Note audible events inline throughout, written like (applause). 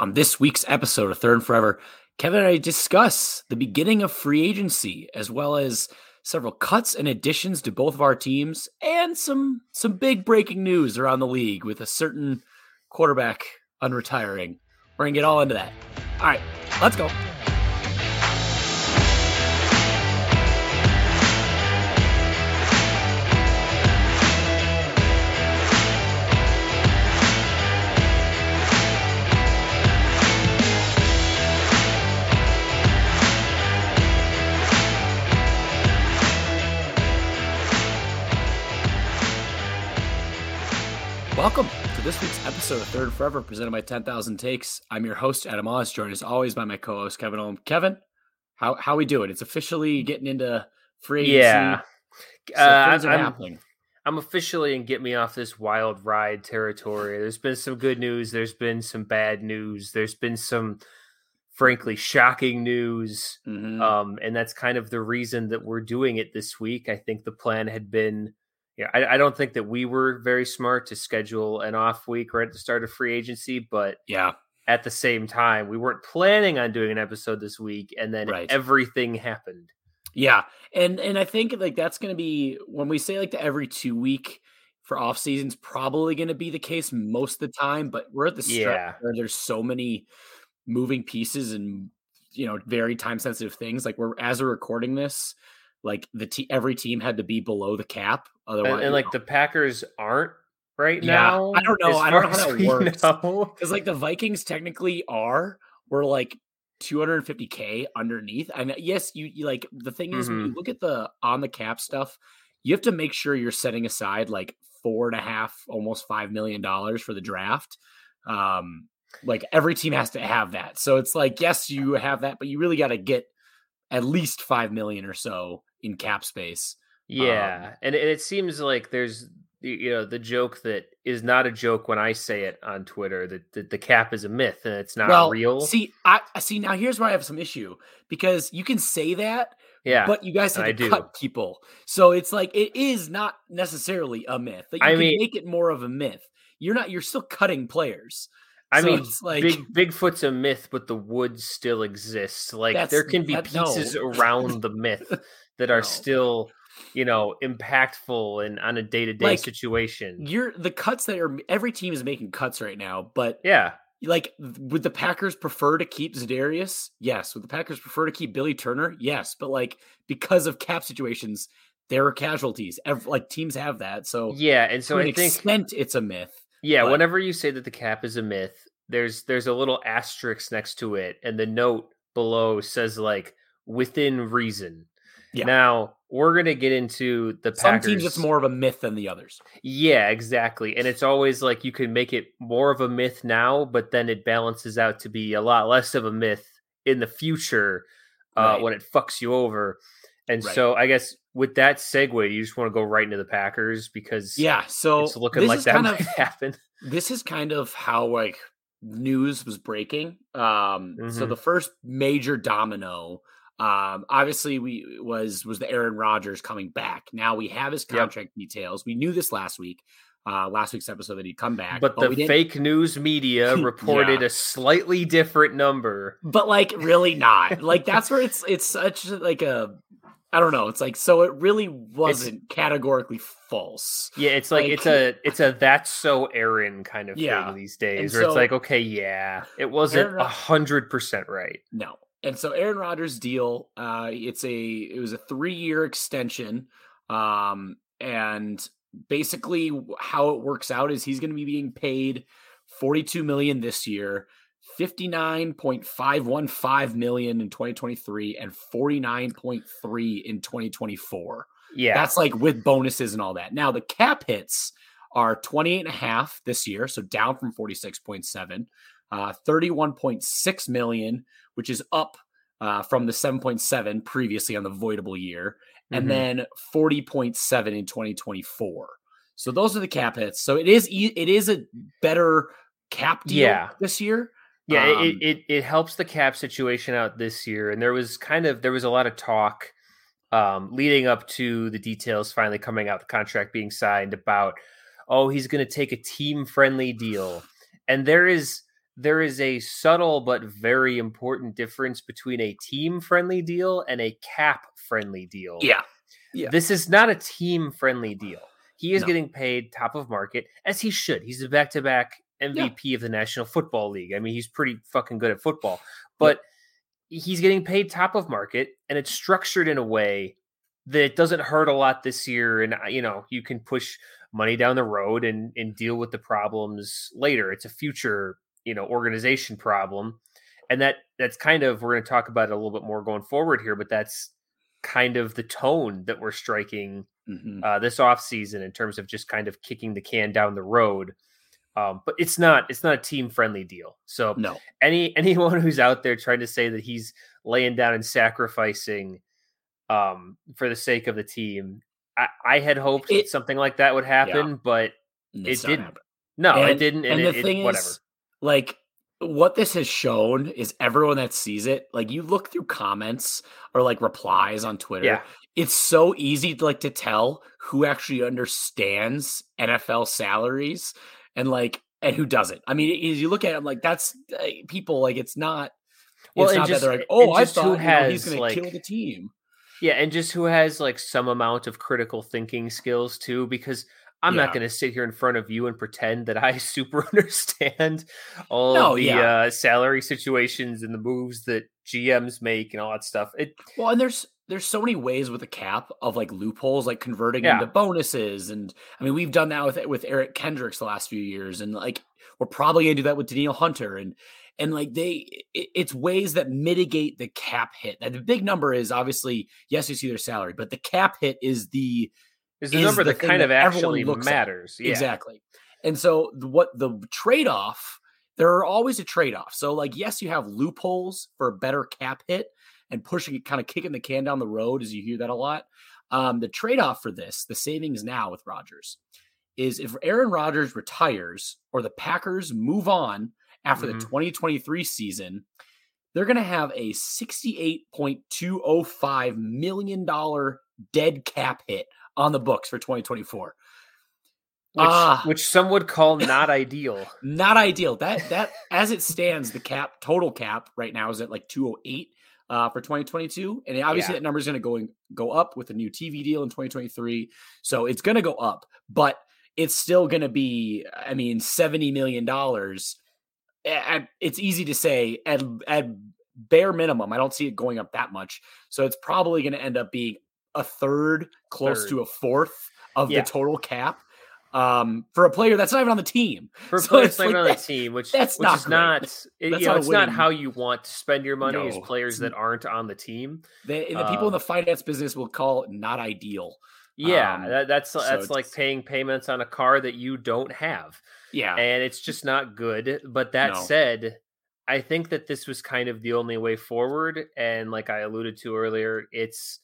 On this week's episode of Third and Forever, Kevin and I discuss the beginning of free agency as well as several cuts and additions to both of our teams and some some big breaking news around the league with a certain quarterback unretiring. We're to get all into that. All right, let's go. Welcome to this week's episode of Third Forever, presented by 10,000 Takes. I'm your host, Adam Oz, joined as always by my co-host, Kevin Olm. Kevin, how how we doing? It's officially getting into free agency. Yeah. So Uh, things are I'm, happening. I'm officially in get me off this wild ride territory. There's been some good news. There's been some bad news. There's been some, frankly, shocking news. Mhm. Um, and that's kind of the reason that we're doing it this week. I think the plan had been, yeah, I, I don't think that we were very smart to schedule an off week right at the start of free agency, but yeah, at the same time, we weren't planning on doing an episode this week, and then Right. everything happened. yeah, and and I think like that's going to be when we say like the every two week for off seasons, probably going to be the case most of the time. But we're at the stretch Yeah. where there's so many moving pieces and you know very time sensitive things. Like we're as we're recording this, like the te- every team had to be below the cap, otherwise, And, and like the Packers aren't right Yeah, now. I don't know. I don't know how that works. because like the Vikings technically are we're like 250k underneath. And yes, you, you like the thing is when Mm-hmm. you look at the on the cap stuff, you have to make sure you're setting aside like four and a half, almost five million dollars for the draft. Um, like every team has to have that. So it's like yes, you have that, but you really got to get at least five million or so in cap space. Um, yeah, and, and it seems like there's you know the joke that is not a joke when I say it on Twitter that, that the cap is a myth and it's not well, real. see, I see now. Here's where I have some issue because you can say that, yeah, but you guys have I to do. cut people. So it's like it is not necessarily a myth. Like you I can mean- make it more of a myth. You're not. You're still cutting players. I so mean, it's like- big Bigfoot's a myth, but the woods still exist. Like there can be that- no. pieces around the myth (laughs) that are oh, No. still you know impactful and on a day to day Like, situation. You're the cuts that are. Every team is making cuts right now, but Yeah, like, would the Packers prefer to keep Za'Darius? Yes. Would the Packers prefer to keep Billy Turner? Yes. But like because of cap situations, there are casualties. Ev- like teams have that. So yeah, and so to an I think extent, it's a myth. Yeah, But- whenever you say that the cap is a myth, there's there's a little asterisk next to it, and the note below says like within reason. Yeah. Now we're gonna get into the Some Packers. teams, it's more of a myth than the others. Yeah, exactly, and it's always like you can make it more of a myth now, but then it balances out to be a lot less of a myth in the future uh, Right. when it fucks you over. And Right. so I guess with that segue, you just want to go right into the Packers because Yeah. So it's looking this like is that kind might of (laughs) happen. this is kind of how like news was breaking. Um, so Mhm. the first major domino, um, obviously we was was the Aaron Rodgers coming back. Now we have his Yep. contract details. We knew this last week, uh, last week's episode that he'd come back, But we the fake news media (laughs) reported Yeah. a slightly different number. but like really not. (laughs) like that's where it's it's such like a I don't know. It's like so it really wasn't categorically false. Yeah, it's like, Like- it's a it's a that's so Aaron kind of Yeah, thing these days. and Where it's like, okay, yeah, it wasn't a hundred percent right. No. And so Aaron Rodgers deal, uh, it's a it was a three year extension. Um, and basically how it works out is he's going to be being paid 42 million this year, 59.515 million in 2023 and 49.3 in 2024. Yeah, That's like with bonuses and all that. Now the cap hits are 28 and a half this year, so down from 46.7, uh, 31.6 million, which is up uh, from the 7.7 previously on the voidable year, and Mhm. then 40.7 in 2024. So those are the cap hits. So it is it is a better cap deal Yeah. this year. yeah, it- um, it, it it helps the cap situation out this year, and there was kind of there was a lot of talk um, leading up to the details finally coming out, the contract being signed about, oh, he's going to take a team friendly deal, and there is there is a subtle but very important difference between a team friendly deal and a cap friendly deal. Yeah. Yeah. This is not a team friendly deal. He is No. getting paid top of market as he should. He's a back to back MVP of the National Football League. I mean, he's pretty fucking good at football, but he's getting paid top of market and it's structured in a way that it doesn't hurt a lot this year. And, uh, you know, you can push money down the road and, and deal with the problems later. It's a future, you know, organization problem. And that that's kind of, we're going to talk about it a little bit more going forward here, but that's kind of the tone that we're striking Mhm. uh, this off season in terms of just kind of kicking the can down the road. Um, but it's not it's not a team friendly deal. So No. any (laughs) anyone who's out there trying to say that he's laying down and sacrificing um, for the sake of the team, I, I had hoped It- something like that would happen, but it didn't. happening. no, it didn't. And, And, it, the it- thing whatever. is, like, what this has shown is everyone that sees it, like, you look through comments or like replies on Twitter. yeah, It's so easy to like to tell who actually understands NFL salaries and like and who doesn't. I mean, as you look at it, I'm like, that's uh, people like it's not. Well, it's not just- that they're like, oh, I just who thought you know, he's has, going like- to kill the team. yeah, and just who has like some amount of critical thinking skills too, because. I'm not going to sit here in front of you and pretend that I (laughs) super understand all No, the yeah. uh, salary situations and the moves that GMs make and all that stuff. It Well, and there's there's so many ways with the cap of like loopholes, like converting Yeah. into bonuses, and I mean we've done that with with Eric Kendricks the last few years, and like we're probably gonna do that with Danielle Hunter, and and like they, it, it's ways that mitigate the cap hit. And the big number is obviously yes, you see their salary, but the cap hit is the is the Is number the that kind that of actually matters. Yeah. Exactly. And so what the trade off, there are always a trade off. So like yes, you have loopholes for a better cap hit and pushing it, kind of kicking the can down the road, as you hear that a lot. Um, the trade off for this, the savings now with Rodgers, is if Aaron Rodgers retires or the Packers move on after Mhm. the 2023 season, they're going to have a $68.205 million dead cap hit on the books for 2024. Which, Ah. which some would call (laughs) not ideal. Not ideal. That that as it stands, the cap total cap right now is at like 208 uh, for 2022, and obviously Yeah. that number is going to go go up with a new TV deal in 2023. So it's going to go up, but it's still going to be, I mean, 70 million dollars. And it's easy to say at at bare minimum. I don't see it going up that much. So it's probably going to end up being a third, close Third. to a fourth of Yeah. the total cap um, for a player that's not even on the team. For a So player that's not even like on the that- team, which that's which not is great. not, it, That's you know, not it's not how you want to spend your money as players that aren't on the team. They, the people in Uh, the finance business will call it not ideal. Yeah, Um, that, that's so that's like paying payments on a car that you don't have. Yeah. and it's just not good. But that No. said, I think that this was kind of the only way forward. And like I alluded to earlier, it's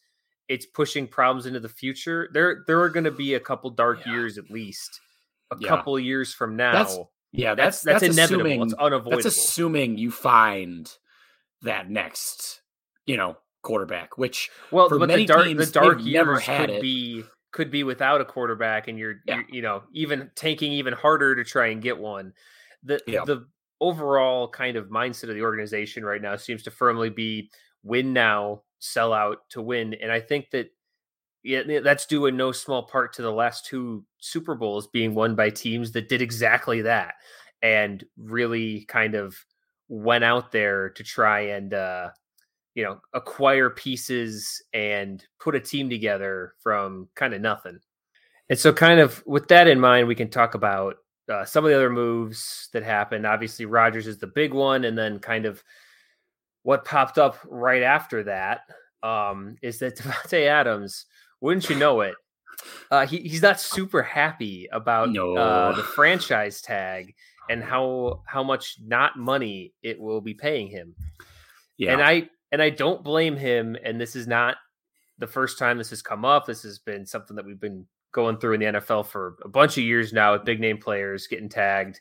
it's pushing problems into the future. There there are going to be a couple dark Yeah. years at least, a Yeah. couple years from now. That's- yeah, that's that's that's, inevitable. Assuming, it's unavoidable. that's assuming you find that next, you know, quarterback. Which well, for but many the dark teams, the dark never years had could it. be could be without a quarterback, and you're, Yeah. you're you know even tanking even harder to try and get one. The Yeah. the overall kind of mindset of the organization right now seems to firmly be win now, sell out to win, and I think that yeah, that's due in no small part to the last two Super Bowls being won by teams that did exactly that and really kind of went out there to try and uh you know acquire pieces and put a team together from kind of nothing. And so kind of with that in mind we can talk about uh, some of the other moves that happened. Obviously Rodgers is the big one and then kind of what popped up right after that um, is that (laughs) Davante Adams, wouldn't you know it, uh, he, he's not super happy about uh, the (laughs) franchise tag and how how much not money it will be paying him. yeah, And I and I don't blame him. And this is not the first time this has come up. This has been something that we've been going through in the NFL for a bunch of years now with big name players getting tagged.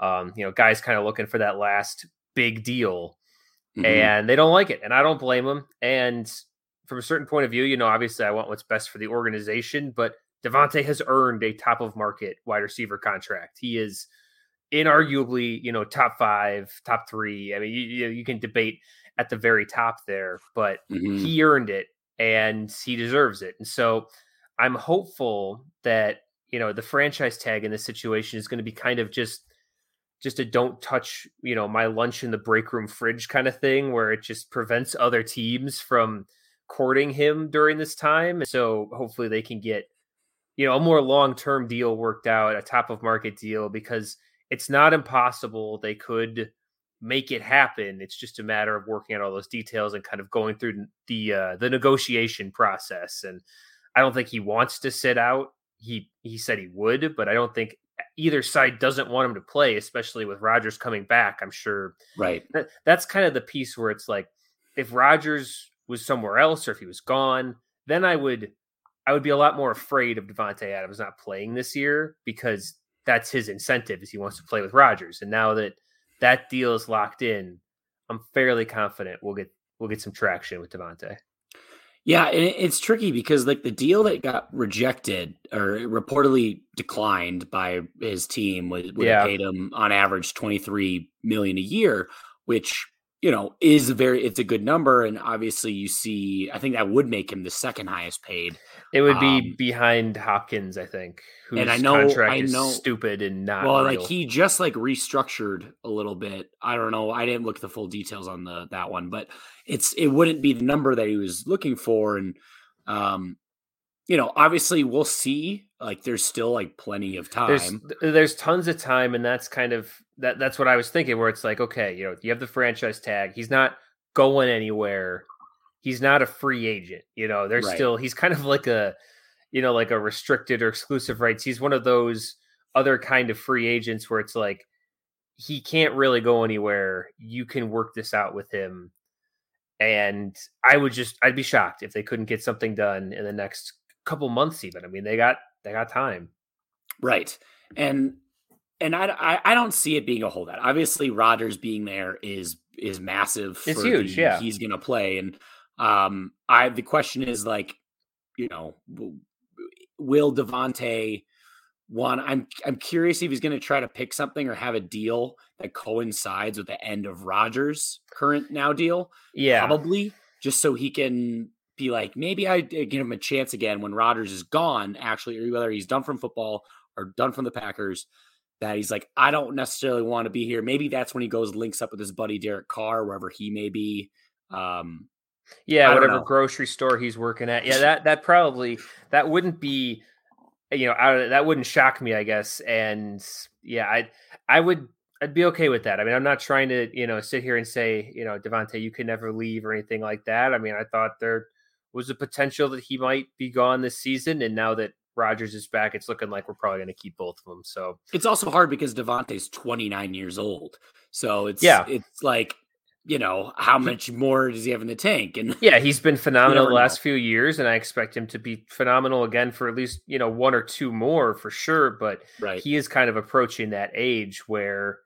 Um, you know, guys kind of looking for that last big deal Mhm. and they don't like it and i don't blame them and from a certain point of view you know obviously i want what's best for the organization but davante has earned a top of market wide receiver contract he is inarguably, you know, top five, top three. I mean, you, you can debate at the very top there, but mm-hmm. he earned it and he deserves it. And so I'm hopeful that, you know, the franchise tag in this situation is going to be kind of just just a don't touch, you know, my lunch in the break room fridge kind of thing where it just prevents other teams from courting him during this time. So hopefully they can get, you know, a more long-term deal worked out, a top of market deal because it's not impossible. They could make it happen. It's just a matter of working out all those details and kind of going through the uh, the negotiation process. And I don't think he wants to sit out. He he said he would, but I don't think either side doesn't want him to play, especially with Rodgers coming back. I'm sure. Right. That, that's kind of the piece where it's like if Rodgers was somewhere else or if he was gone, then I would I would be a lot more afraid of Davante Adams not playing this year because that's his incentive is he wants to play with Rodgers. And now that that deal is locked in, I'm fairly confident we'll get we'll get some traction with Davante. Yeah, and it's tricky because like the deal that got rejected or reportedly declined by his team would, would yeah. have paid him on average 23 million a year, which you know, is a very it's a good number, and obviously you see, I think that would make him the second highest paid. It would be um, behind Hopkins, I think. and I know, I know, stupid and not. Well, real. like he just like restructured a little bit. I don't know. I didn't look at the full details on the that one, but it's it wouldn't be the number that he was looking for, and um, you know, obviously we'll see. Like there's still like plenty of time. There's there's tons of time, and that's kind of that that's what I was thinking, where it's like, okay, you know, you have the franchise tag. He's not going anywhere. He's not a free agent. You know, there's right. still he's kind of like a you know, like a restricted or exclusive rights. He's one of those other kind of free agents where it's like he can't really go anywhere. You can work this out with him. And I would just I'd be shocked if they couldn't get something done in the next couple months even. I mean, they got they got time. Right. And and I, I, I don't see it being a holdout. Obviously, Rodgers being there is is massive. It's huge. The, yeah, he's going to play, and um, I the question is like, you know, will Davante one? I'm I'm curious if he's going to try to pick something or have a deal that coincides with the end of Rodgers' current now deal. Yeah, probably just so he can be like, maybe I give him a chance again when Rodgers is gone, actually, or whether he's done from football or done from the Packers. That he's like, I don't necessarily want to be here. Maybe that's when he goes links up with his buddy Derek Carr, wherever he may be. Um, yeah, whatever know. grocery store he's working at. Yeah, that that probably that wouldn't be, you know, out of, that wouldn't shock me, I guess. And yeah, I I would I'd be okay with that. I mean, I'm not trying to you know sit here and say you know Davante, you can never leave or anything like that. I mean, I thought there was the potential that he might be gone this season, and now that Rodgers is back, it's looking like we're probably going to keep both of them. So it's also hard because Davante's 29 years old, so it's yeah, it's like you know how much more does he have in the tank? And yeah, he's been (laughs) phenomenal the last know. few years, and I expect him to be phenomenal again for at least you know one or two more for sure. But right. he is kind of approaching that age where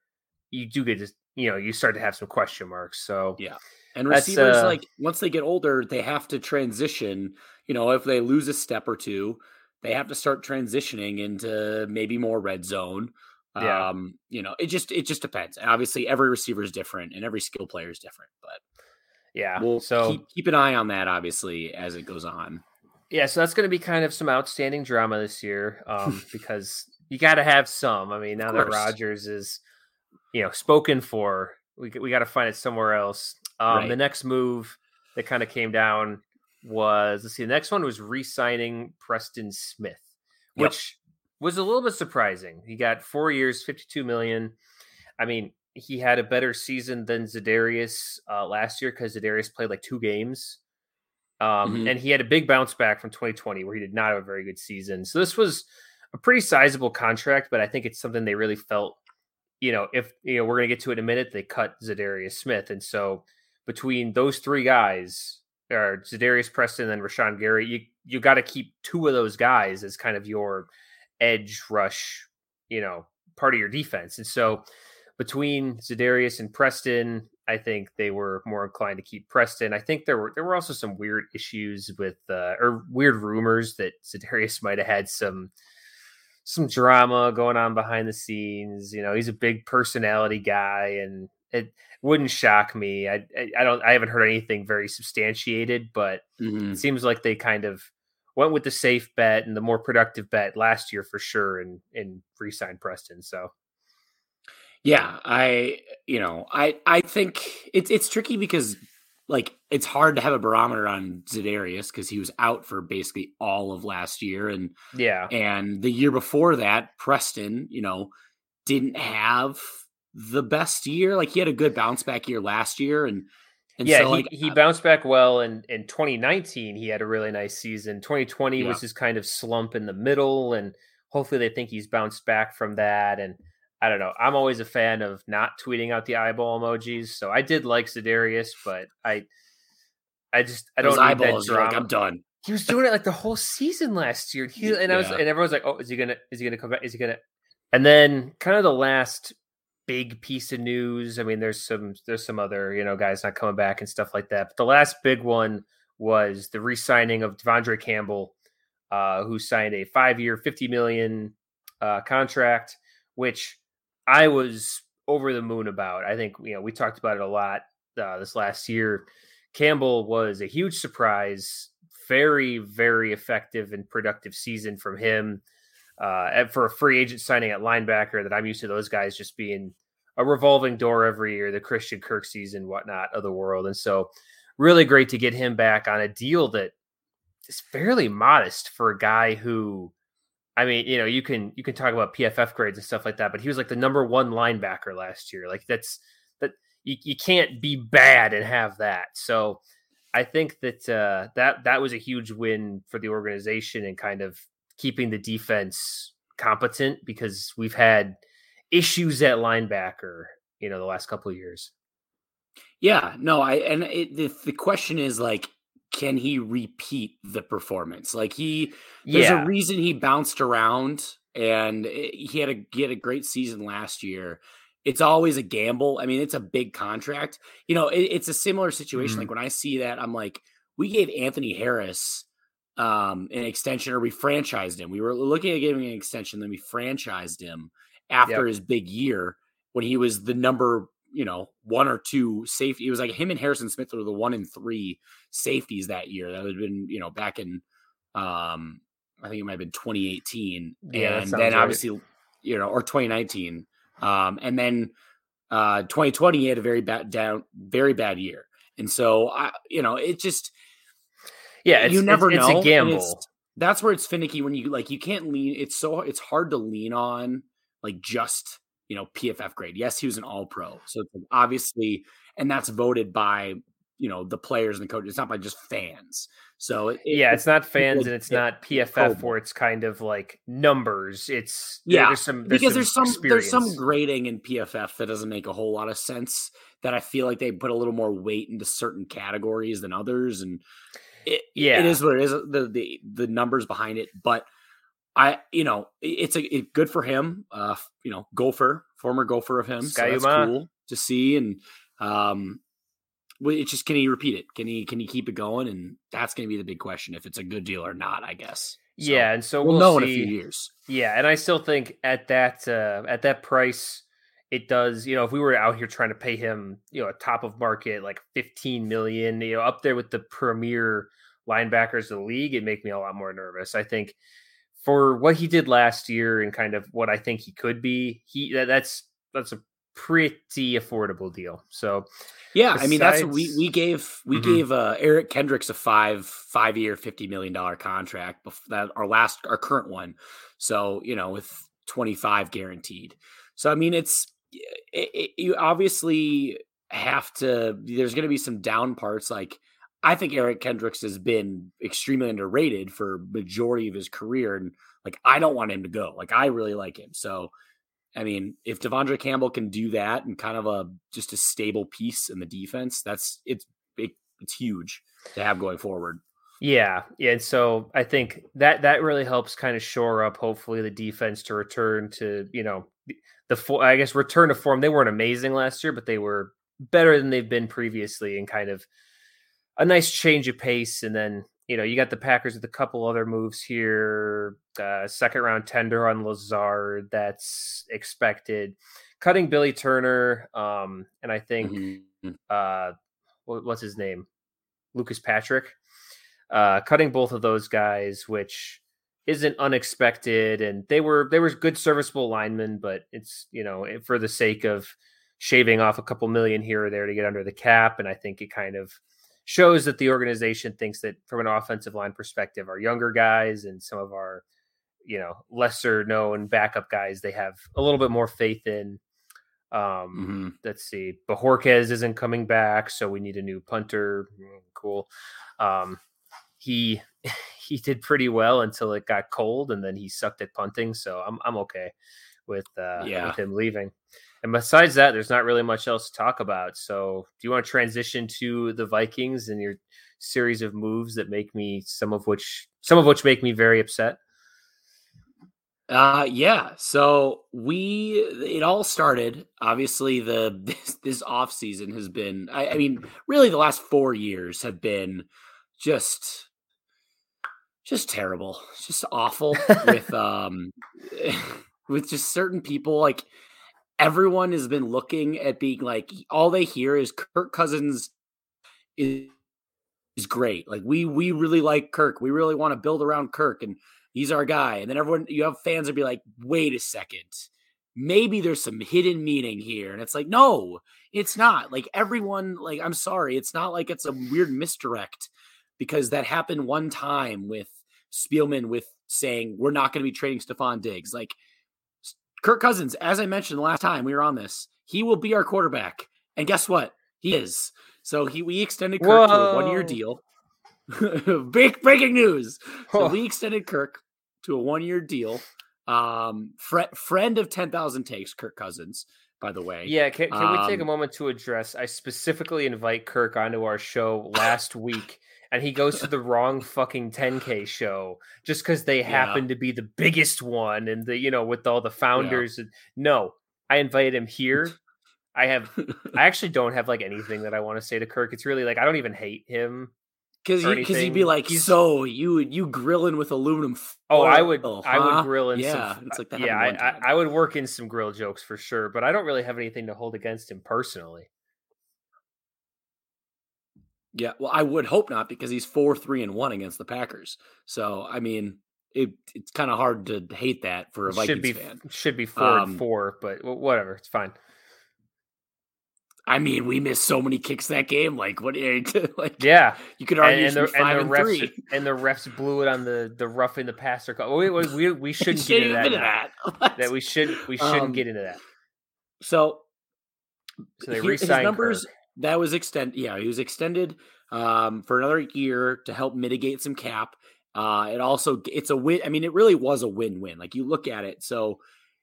you do get to you know you start to have some question marks. So yeah. And receivers, uh, like once they get older, they have to transition. You know, if they lose a step or two, they have to start transitioning into maybe more red zone. Yeah. Um, you know, it just it just depends. And obviously, every receiver is different, and every skill player is different. But yeah, we'll so keep, keep an eye on that, obviously, as it goes on. Yeah, so that's going to be kind of some outstanding drama this year, um, (laughs) because you got to have some. I mean, now that Rodgers is, you know, spoken for, we we got to find it somewhere else. Um, right. The next move that kind of came down was let's see, the next one was re-signing Preston Smith, which yep. was a little bit surprising. He got four years, fifty-two million. I mean, he had a better season than Za'Darius uh, last year because Za'Darius played like two games. Um, mm-hmm. And he had a big bounce back from 2020 where he did not have a very good season. So this was a pretty sizable contract, but I think it's something they really felt, you know, if, you know, we're going to get to it in a minute, they cut Za'Darius Smith. And so between those three guys, or Za'Darius Preston and Rashan Gary, you you got to keep two of those guys as kind of your edge rush, you know, part of your defense. And so between Za'Darius and Preston, I think they were more inclined to keep Preston. I think there were there were also some weird issues with uh, or weird rumors that Za'Darius (laughs) might have had some some drama going on behind the scenes. You know, he's a big personality guy, and it wouldn't shock me. I I, I don't I haven't heard anything very substantiated, but mm-hmm. it seems like they kind of went with the safe bet and the more productive bet last year for sure, and and re-signed Preston. So. Yeah, I you know I I think it's it's tricky because like it's hard to have a barometer on Za'Darius because he was out for basically all of last year, and yeah, and the year before that, Preston, you know, didn't have the best year. Like he had a good bounce back year last year, and, and yeah, so, like, he, he bounced back well. And in 2019, he had a really nice season. 2020 yeah. was his kind of slump in the middle, and hopefully they think he's bounced back from that. And I don't know. I'm always a fan of not tweeting out the eyeball emojis. So I did like Za'Darius, but I, I just I don't Those need that drama. Like, I'm done. He was doing it like the whole season last year. He, and I was, and everyone's like, "Oh, is he gonna? Is he gonna come back? Is he gonna?" And then, kind of the last big piece of news. I mean, there's some there's some other you know guys not coming back and stuff like that. But the last big one was the re-signing of De'Vondre Campbell, uh, who signed a five-year, fifty million uh, contract, which I was over the moon about. I think you know we talked about it a lot uh, this last year. Campbell was a huge surprise, very very effective and productive season from him. Uh, for a free agent signing at linebacker, that I'm used to those guys just being a revolving door every year, the Christian Kirksey's and whatnot of the world, and so really great to get him back on a deal that is fairly modest for a guy who I mean, you know, you can you can talk about PFF grades and stuff like that, but he was like the number one linebacker last year. Like that's that you, you can't be bad and have that. So I think that uh, that that was a huge win for the organization and kind of keeping the defense competent because we've had issues at linebacker, you know, the last couple of years. Yeah, no, I and it, the, the question is like can he repeat the performance? Like he, there's yeah. a reason he bounced around, and he had a he had a great season last year. It's always a gamble. I mean, it's a big contract. You know, it, it's a similar situation. Mm-hmm. Like when I see that, I'm like, we gave Anthony Harris um an extension, or we franchised him. We were looking at giving an extension, then we franchised him after yep. his big year when he was the number you know, one or two safety. It was like him and Harrison Smith were the one and three safeties that year. That had been, you know, back in um I think it might have been 2018. Yeah, and then right. obviously, you know, or 2019. Um, and then uh 2020 he had a very bad down, very bad year. And so I, you know, it just yeah, you never it's, know. It's a gamble. that's where it's finicky when you like you can't lean. It's so it's hard to lean on like just you know, PFF grade. Yes, he was an all pro. So obviously, and that's voted by, you know, the players and the coaches. It's not by just fans. So it, yeah, it's, not fans and it's it, not PFF where it's kind of like numbers. It's yeah, there's some there's because some there's some there's some grading in PFF that doesn't make a whole lot of sense. That I feel like they put a little more weight into certain categories than others, and it, yeah, it is what it is. The the the numbers behind it, but I, you know, it's a it, good for him. Uh, you know, Gopher, former Gopher of him. So that's cool to see. And um, it's just can he repeat it? Can he can he keep it going? And that's going to be the big question if it's a good deal or not. I guess. So yeah, and so we'll, we'll know see. in a few years. Yeah, and I still think at that uh, at that price, it does. You know, if we were out here trying to pay him, you know, a top of market like fifteen million, you know, up there with the premier linebackers of the league, it'd make me a lot more nervous. I think for what he did last year and kind of what I think he could be, he that, that's that's a pretty affordable deal. So yeah, besides, I mean that's we we gave we mm-hmm. gave uh, Eric Kendricks a five five year fifty million dollar contract that our last our current one. So you know with twenty five guaranteed. So I mean it's it, it, you obviously have to. There's going to be some down parts like I think Eric Kendricks has been extremely underrated for majority of his career, and like I don't want him to go. Like I really like him. So, I mean, if De'Vondre Campbell can do that and kind of a just a stable piece in the defense, that's it's it, it's huge to have going forward. Yeah, yeah. And so I think that that really helps kind of shore up, hopefully, the defense to return to you know the I guess return to form. They weren't amazing last year, but they were better than they've been previously, and kind of a nice change of pace. And then you know, you got the Packers with a couple other moves here. Uh, second round tender on Lazard that's expected. Cutting Billy Turner, um, and I think mm-hmm. uh, what, what's his name, Lucas Patrick. Uh, cutting both of those guys, which isn't unexpected, and they were they were good serviceable linemen, but it's you know for the sake of shaving off a couple million here or there to get under the cap, and I think it kind of shows that the organization thinks that from an offensive line perspective, our younger guys and some of our, you know, lesser known backup guys, they have a little bit more faith in. Um, mm-hmm. Let's see, Bojorquez isn't coming back, so we need a new punter. Mm, cool. Um, he (laughs) he did pretty well until it got cold, and then he sucked at punting. So I'm I'm okay with uh, yeah. with him leaving. And besides that, there's not really much else to talk about. So, do you want to transition to the Vikings and your series of moves that make me some of which some of which make me very upset? Uh yeah. So we it all started obviously the (laughs) this, this off season has been I, I mean really the last 4 years have been just just terrible. Just awful (laughs) with um (laughs) with just certain people like everyone has been looking at being like all they hear is Kirk Cousins is is great. Like we we really like Kirk. We really want to build around Kirk and he's our guy. And then everyone you have fans would be like, "Wait a second. Maybe there's some hidden meaning here." And it's like, "No, it's not." Like everyone like I'm sorry, it's not like it's a weird misdirect because that happened one time with Spielman with saying, "We're not going to be trading Stefon Diggs." Like Kirk Cousins, as I mentioned the last time we were on this, he will be our quarterback. And guess what? He is. So he we extended Kirk Whoa. to a one year deal. (laughs) Big breaking news. So we extended Kirk to a one year deal. Um, fr- friend of ten thousand takes, Kirk Cousins. By the way, yeah. Can, can um, we take a um, moment to address? I specifically invite Kirk onto our show last (laughs) week and he goes to the wrong fucking 10k show just because they yeah. happen to be the biggest one and the you know with all the founders yeah. no i invited him here (laughs) i have i actually don't have like anything that i want to say to kirk it's really like i don't even hate him because because he'd be like, He's, so you would you grilling with aluminum? Oh, I would huh? I would grill in yeah, some. It's like that yeah, I, I, I would work in some grill jokes for sure, but I don't really have anything to hold against him personally. Yeah, well, I would hope not because he's four, three, and one against the Packers. So, I mean, it, it's kind of hard to hate that for a Vikings should be, fan. Should be four um, and four, but whatever, it's fine. I mean, we missed so many kicks that game. Like, what? (laughs) Like, yeah, you could argue and, and, the, five and, the and refs, three. and the refs blew it on the the roughing the passer call. We, we, (laughs) we shouldn't get into that. that. (laughs) that. we should we shouldn't um, get into that. So, so they he, his numbers. That was extended. Yeah, he was extended um, for another year to help mitigate some cap. Uh, it also it's a win. I mean, it really was a win-win. Like you look at it. So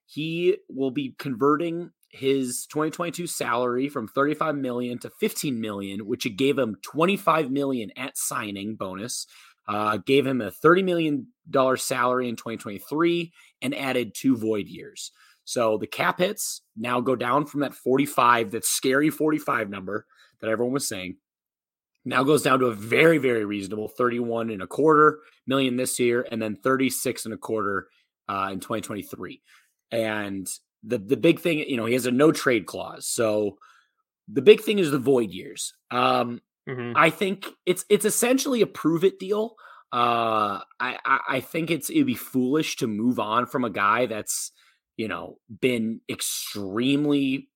he will be converting his 2022 salary from 35 million to 15 million, which it gave him 25 million at signing bonus. Uh, gave him a 30 million dollar salary in 2023 and added two void years. So the cap hits now go down from that 45, that scary 45 number that everyone was saying, now goes down to a very, very reasonable 31 and a quarter million this year, and then 36 and a quarter uh, in 2023. And the the big thing, you know, he has a no trade clause. So the big thing is the void years. Um, mm-hmm. I think it's it's essentially a prove it deal. Uh, I, I I think it's it'd be foolish to move on from a guy that's you know, been extremely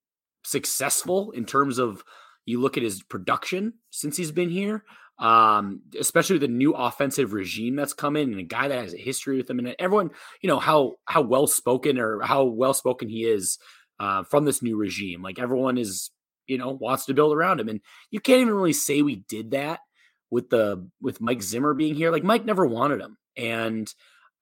successful in terms of you look at his production since he's been here, um, especially the new offensive regime that's come in and a guy that has a history with him and everyone, you know, how how well spoken or how well spoken he is uh, from this new regime. Like everyone is, you know, wants to build around him. And you can't even really say we did that with the with Mike Zimmer being here. Like Mike never wanted him. And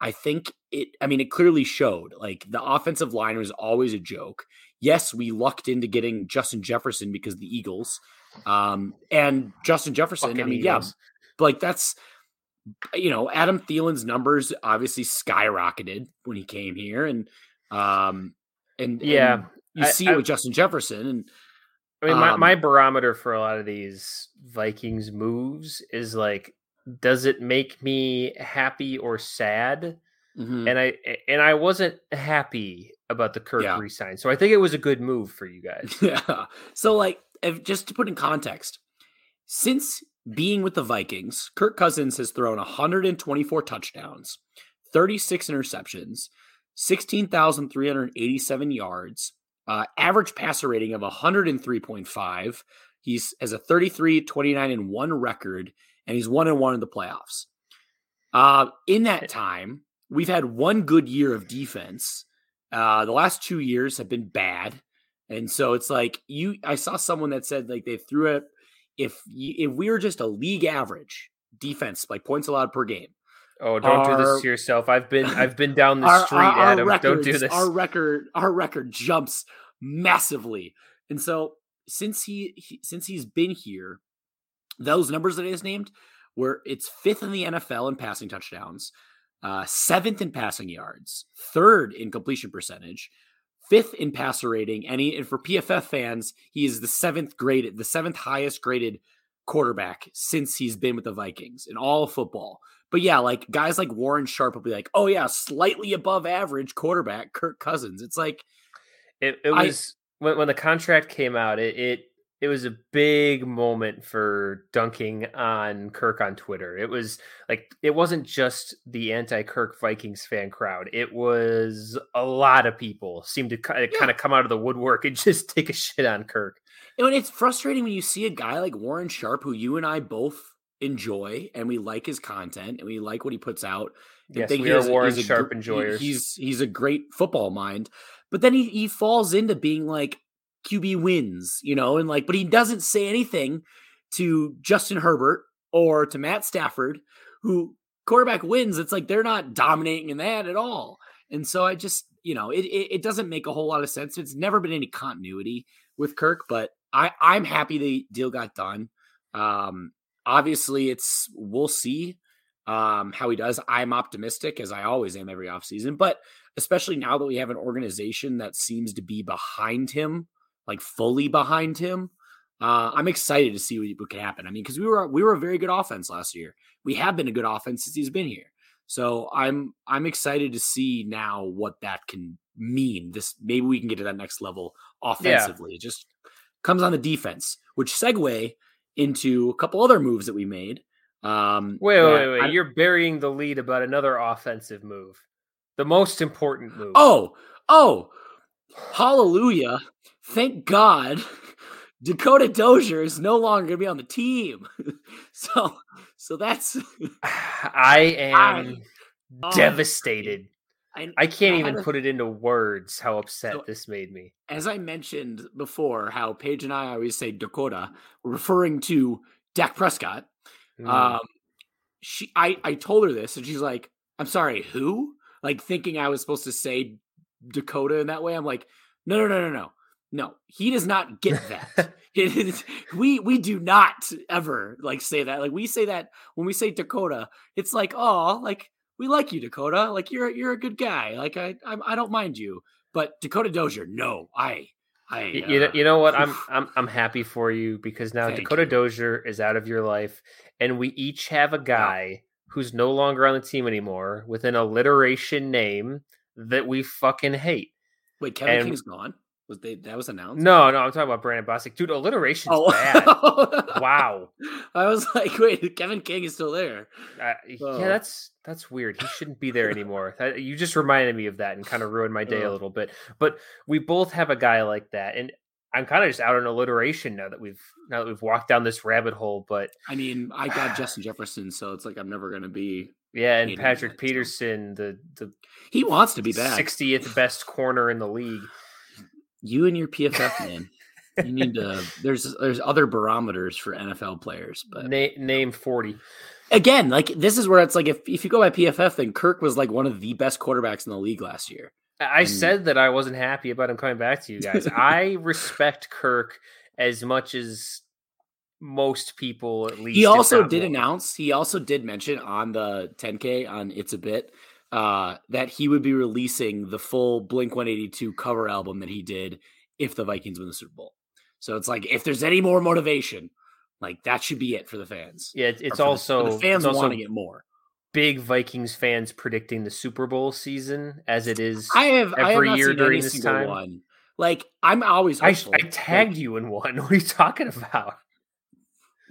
I think it, I mean, it clearly showed. Like the offensive line was always a joke. Yes, we lucked into getting Justin Jefferson because the Eagles. Um, and Justin Jefferson, Fucking I mean, Eagles. yeah, like that's, you know, Adam Thielen's numbers obviously skyrocketed when he came here. And, um, and yeah, and you I, see I, it with Justin Jefferson. And, I mean, my, um, my barometer for a lot of these Vikings moves is like does it make me happy or sad? Mhm. And I and I wasn't happy about the Kirk Yeah. resign. So I think it was a good move for you (laughs) guys. Yeah. So, like, if, just to put in context, since being with the Vikings, Kirk Cousins has thrown 124 touchdowns, 36 interceptions, 16,387 yards, uh, average passer rating of 103.5. He's has a 33, 29, and 1 record, and he's 1 and 1 in the playoffs. Uh, in that time, we've had one good year of defense. Uh, the last two years have been bad. And so it's like you I saw someone that said like they threw it if you, if we were just a league average defense like points allowed per game. Oh, don't do this to yourself. I've been (laughs) I've been down the Our, street, our, our Adam. don't do this. Our record our record jumps massively. And so since he, he since he's been here, those numbers that I just named were it's fifth in the NFL in passing touchdowns, uh, seventh in passing yards, third in completion percentage, fifth in passer rating, and, he, and for PFF fans, he is the seventh graded, the seventh highest graded quarterback since he's been with the Vikings in all of football. But yeah, like guys like Warren Sharp will be like, "Oh yeah, slightly above average quarterback, Kirk Cousins." It's like, It, it I- was when when the contract came out. It, it it was a big moment for dunking on Kirk on Twitter. It was like it wasn't just the anti-Kirk Vikings fan crowd. It was a lot of people seemed to kind of come out of the woodwork and (laughs) just take a shit on Kirk. and it's frustrating when you see a guy like Warren Sharp, who you and I both enjoy, and we like his content and we like what he puts out. and Yes, think we are a- Warren a Sharp gr- enjoyers. He's he's a great football mind, but then he he falls into being like QB wins, you know, and like, but he doesn't say anything to Justin Herbert or to Matt Stafford, who quarterback wins. It's like they're not dominating in that at all, and so I just you know it it, it doesn't make a whole lot of sense. It's never been any continuity with Kirk, but I I'm happy the deal got done. Um, obviously, it's we'll see um, how he does. I'm optimistic, as I always am every offseason, but especially now that we have an organization that seems to be behind him, like fully behind him. Uh, I'm excited to see what, what can happen. I mean, because we were we were a very good offense last year. We have been a good offense since he's been here. So I'm I'm excited to see now what that can mean. This maybe we can get to that next level offensively. It just comes on the defense, which segue into a couple other moves that we made. Um, Wait, that wait, wait! I- You're burying the lead about another offensive move, the most important move. Oh, oh, hallelujah. Thank God (laughs) Dakota Dozier is no longer going to be on the team. (laughs) so, so that's, (sighs) (laughs) I am Oh, devastated. I, I can't I even a- put it into words how upset So- this made me. as I mentioned before, how Paige and I always say Dakota, referring to Dak Prescott. Mm. Um, she, I, I told her this, and she's like, "I'm sorry, who?" Like thinking I was supposed to say Dakota in that way. I'm like, "No, no, no, no, no, no. He does not get (laughs) that. It is- we we do not ever like say that. Like we say that when we say Dakota, it's like, oh, like we like you, Dakota. Like you're you're a good guy. Like I I'm, I don't mind you. But Dakota Dozier, no, I I Y- you, know, uh, you know what? I'm. I'm I'm happy for you because now Dakota you. Dozier is out of your life, and we each have a guy who's no longer on the team anymore with an alliteration name that we fucking hate. Wait, Kevin and- King's gone. Was they that was announced? No, no, I'm talking about Brandon Bostick. Dude, alliteration's Oh bad. (laughs) Wow. I was like, wait, Kevin King is still there. Uh, Oh. Yeah, that's that's weird. He shouldn't be there anymore. (laughs) That- you just reminded me of that and kind of ruined my day a little bit. But we both have a guy like that, and I'm kind of just out on alliteration now that we've now that we've walked down this rabbit hole. But I mean, I got (sighs) Justin Jefferson, so it's like I'm never gonna be. yeah, and Patrick that, so. Peterson, the the He wants to be back. 60th best corner in the league. You and your PFF man. you need to. There's there's other barometers for NFL players, but Na- name 40. again, like this is where it's like if if you go by PFF, then Kirk was like one of the best quarterbacks in the league last year. I Mm. said that I wasn't happy about him coming back to you guys. (laughs) I respect Kirk as much as most people, at least. He also did more. announce. He also did mention on the 10K on It's a Bit uh, that he would be releasing the full Blink 182 cover album that he did if the Vikings win the Super Bowl. So it's like if there's any more motivation, Like that should be it for the fans. Yeah, it's, it's the- also the fans also wanting it more. big Vikings fans predicting the Super Bowl season as it is. I have I have every year during this time. one. Like I'm always I. I Like, tagged you in one. (laughs) What are you talking about?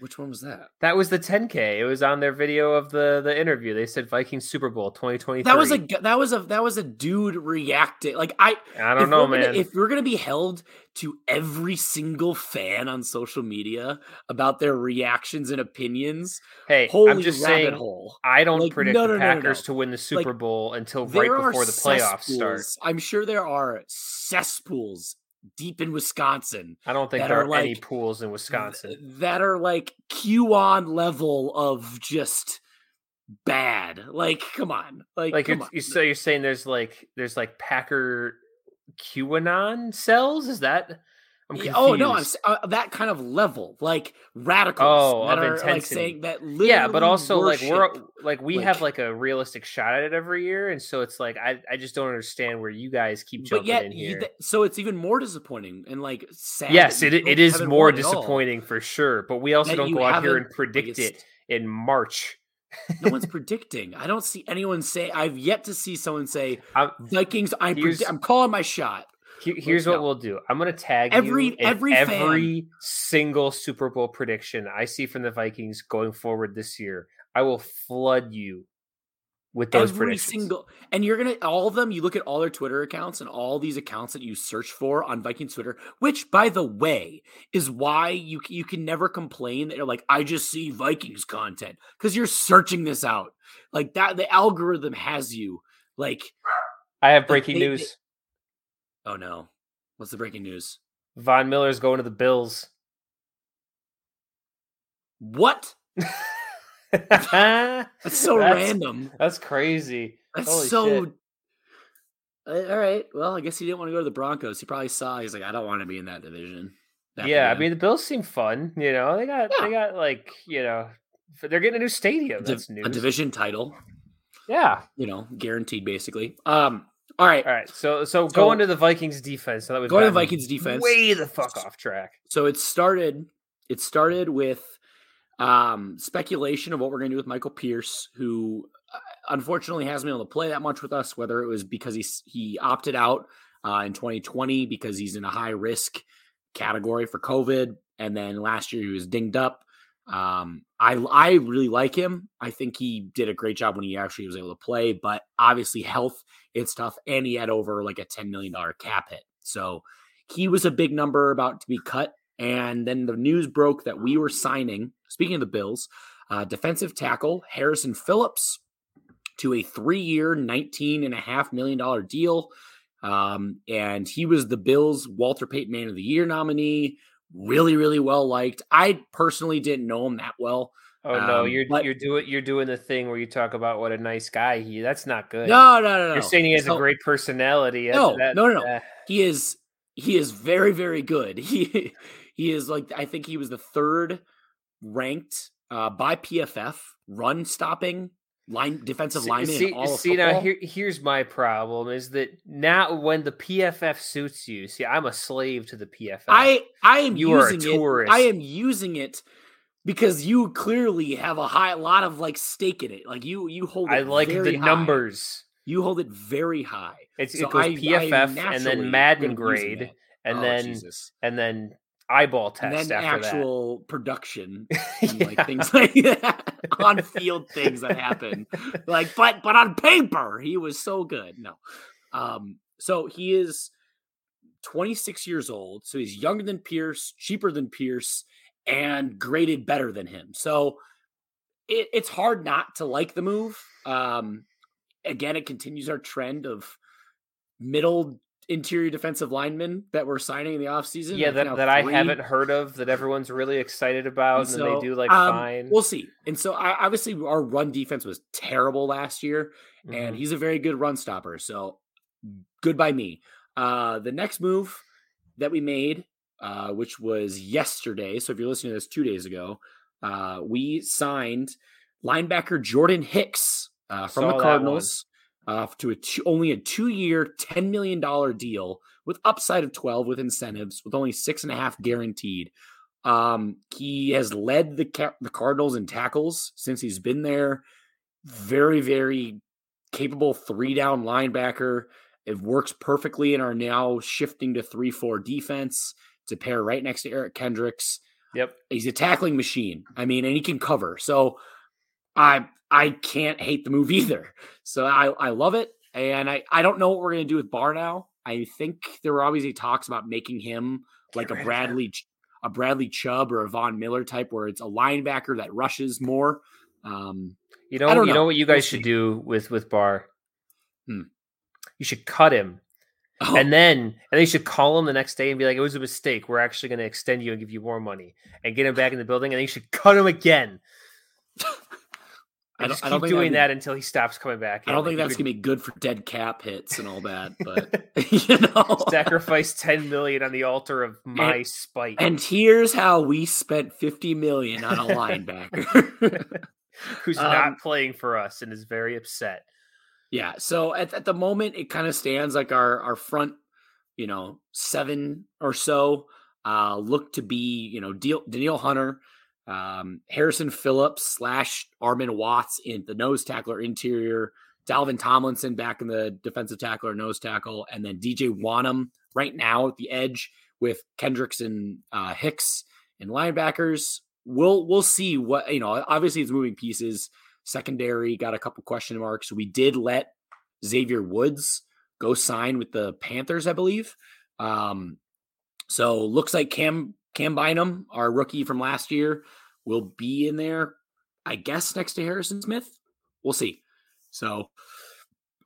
Which one was that? That was the 10K. It was on their video of the the interview. They said Vikings Super Bowl 2023. That was a that was a that was a dude reacting. Like I I don't know, we're gonna- man. if we're gonna be held to every single fan on social media about their reactions and opinions, hey, holy I'm just saying. hole. I don't Like, predict no, the no, no, Packers no. to win the Super Like, Bowl until right before the playoffs start. I'm sure there are cesspools deep in Wisconsin I don't think there are are any pools in Wisconsin. th- that are like QAnon level of just bad. Like, come on, like, like come you're, on. you so you're saying there's like there's like Packer QAnon cells? Is that? I'm confused. oh no, I'm uh, that kind of level, like radicals Oh, that of are like saying that. yeah, but literally also like we're like we like- have like a realistic shot at it every year, and so it's like I I just don't understand where you guys keep but jumping yet, in here. th- so it's even more disappointing and like sad. yes, it it is more won at all. disappointing for sure, but we also don't go out here and predict like, it in March. No one's (laughs) predicting. I don't see anyone say. I've yet to see someone say I'm, Vikings. I'm predi- I'm calling my shot. Here- here's what we'll do. I'm gonna tag Every- in every fan- every single Super Bowl prediction I see from the Vikings going forward this year. I will flood you with those Every predictions. single, and you're gonna all of them. You look at all their Twitter accounts and all these accounts that you search for on Vikings Twitter, which, by the way, is why you you can never complain that you're like, I just see Vikings content because you're searching this out like that. The algorithm has you like, I have breaking they- news. Oh no, what's the breaking news? Von Miller's going to the Bills. What? That's (laughs) That's so random. That's crazy. That's Holy so. shit. All right. Well, I guess he didn't want to go to the Broncos. He probably saw. He's like, I don't want to be in that division. That Yeah, I mean the Bills seem fun. You know, they got Yeah. they got like you know they're getting a new stadium. That's a division title. Yeah. You know, guaranteed basically. Um. All right. All right. So so, So- going to the Vikings defense. So that was Going to the Vikings defense. Way the fuck off track. So it started. It started with um speculation of what we're going to do with Michael Pierce, who uh, unfortunately hasn't been able to play that much with us. Whether it was because he's he opted out uh, in 2020 because he's in a high risk category for COVID, and then last year he was dinged up. Um, I I really like him. I think he did a great job when he actually was able to play, but obviously health it's tough, and he had over like a 10 million dollar cap hit, so he was a big number about to be cut. And then the news broke that we were signing. Speaking of the Bills, uh, defensive tackle Harrison Phillips to a and a half million dollar deal. Um, and he was the Bills' Walter Payton Man of the Year nominee. Really, really well liked. I personally didn't know him that well. Oh no, Um, you're but- you're doing you're doing the thing where you talk about what a nice guy he. That's not good. No, no, no, no. You're saying he has So- a great personality. No, that- no, no, no. uh, he is he is very very good (laughs) he he is like i think he was the third ranked uh by pff run stopping line defensive see, lineman see, in all of see now here, here's my problem is that now when the PFF suits you, see, I'm a slave to the PFF. i i am You are a using it tourist. i am using it because you clearly have a high lot of like stake in it. Like you you hold it I like the high. you you hold it very high. It's So it goes I- I PFF and then Madden grade and Oh, then Jesus. and then eyeball test and then after actual production (laughs) and like Yeah. things like that (laughs) on field things that happen. Like but but on paper he was so good. No. Um so he is 26 years old so he's younger than pierce cheaper than pierce and graded better than him so it, it's hard not to like the move um again it continues our trend of middle interior defensive linemen that we're signing in the offseason Yeah, that, that I haven't heard of that everyone's really excited about, and, And so, they do like um, fine. We'll see. And so, I, obviously, our run defense was terrible last year, and Mhm. he's a very good run stopper. So, good by me. Uh, the next move that we made, uh, which was yesterday. So, if you're listening to this two days ago, uh, we signed linebacker Jordan Hicks uh, from Saw the. Cardinals uh, to a two, only a two-year, ten million dollar deal with upside of twelve with incentives, with only six and a half guaranteed. Um, he has led the the Cardinals in tackles since he's been there. Very, very capable three down linebacker. It works perfectly in our now shifting to three four defense to pair right next to Eric Kendricks. Yep, he's a tackling machine. I mean, and he can cover. So I I can't hate the move (laughs) either. So I I love it, and I I don't know what we're gonna do with Barr now. I think there were obviously talks about making him like a Bradley a Bradley Chubb or a Von Miller type, where it's a linebacker that rushes more. Um, you know, you know. know. what you guys we'll should do with with Barr. Hmm. You should cut him, (laughs) oh. and then and they should call him the next day and be like, "It was a mistake. We're actually going to extend you and give you more money and get him back in the building." And they should cut him again. I, just I keep doing that until he stops coming back. I don't think that's gonna be good for dead cap hits and all that, (laughs) but (laughs) you know, sacrifice ten million on the altar of my and, spite. And here's how we spent fifty million on a linebacker who's um, not playing for us and is very upset. Yeah, so at, at the moment, it kind of stands like our our front, you know, seven or so uh, look to be, you know, Danielle Hunter um, Harrison Phillips slash Armon Watts in the nose tackler interior, Dalvin Tomlinson back in the defensive tackle or nose tackle, and then DJ Wonnum right now at the edge with Kendricks and uh, Hicks and linebackers. We'll we'll see what you know. Obviously, it's moving pieces. Secondary got a couple question marks. We did let Xavier Woods go sign with the Panthers, I believe. Um, so looks like Cam Cam Bynum, our rookie from last year, will be in there, I guess, next to Harrison Smith. We'll see. So,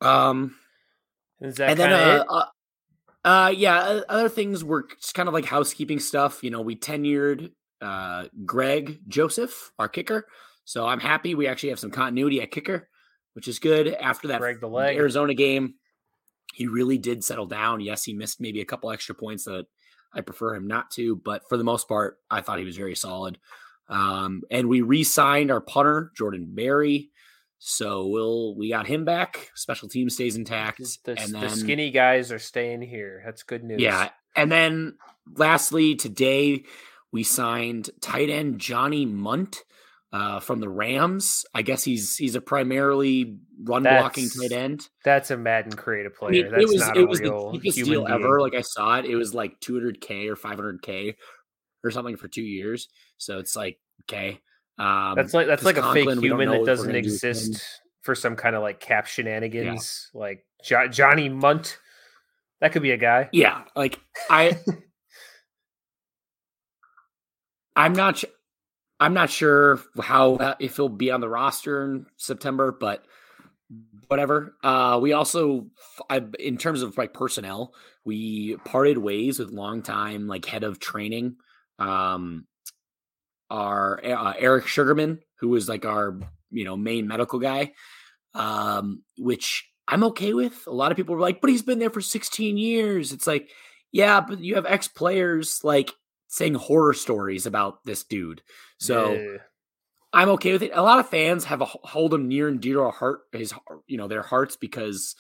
um, is that and then uh, uh, uh, yeah, other things were just kind of like housekeeping stuff. You know, we tenured uh Greg Joseph, our kicker. So I'm happy we actually have some continuity at kicker, which is good. After that Greg the leg. Arizona game, he really did settle down. Yes, he missed maybe a couple extra points that I prefer him not to, but for the most part, I thought he was very solid. Um, and we re-signed our punter Jordan Berry, so we'll we got him back. Special team stays intact, the, and then, the skinny guys are staying here. That's good news. Yeah, and then lastly, today we signed tight end Johnny Mundt uh, from the Rams. I guess he's he's a primarily run blocking tight end. That's a Madden creative player. I mean, that's it was not it a was real the cheapest deal being. ever. Like I saw it, it was like 200k or 500k or something for two years. So it's like okay, um, that's like that's like Conklin, a fake human that doesn't exist for some kind of like cap shenanigans. Yeah. Like jo- Johnny Mundt. that could be a guy. Yeah, like I. (laughs) I'm not. I'm not sure how if he'll be on the roster in September, but whatever. Uh, we also, I, in terms of like personnel, we parted ways with longtime like head of training, um, our uh, Eric Sugarman, who was like our you know main medical guy, um, which I'm okay with. A lot of people were like, but he's been there for 16 years. It's like, yeah, but you have ex players like saying horror stories about this dude. So yeah. I'm okay with it. A lot of fans have a hold him near and dear to our heart, his you know their hearts because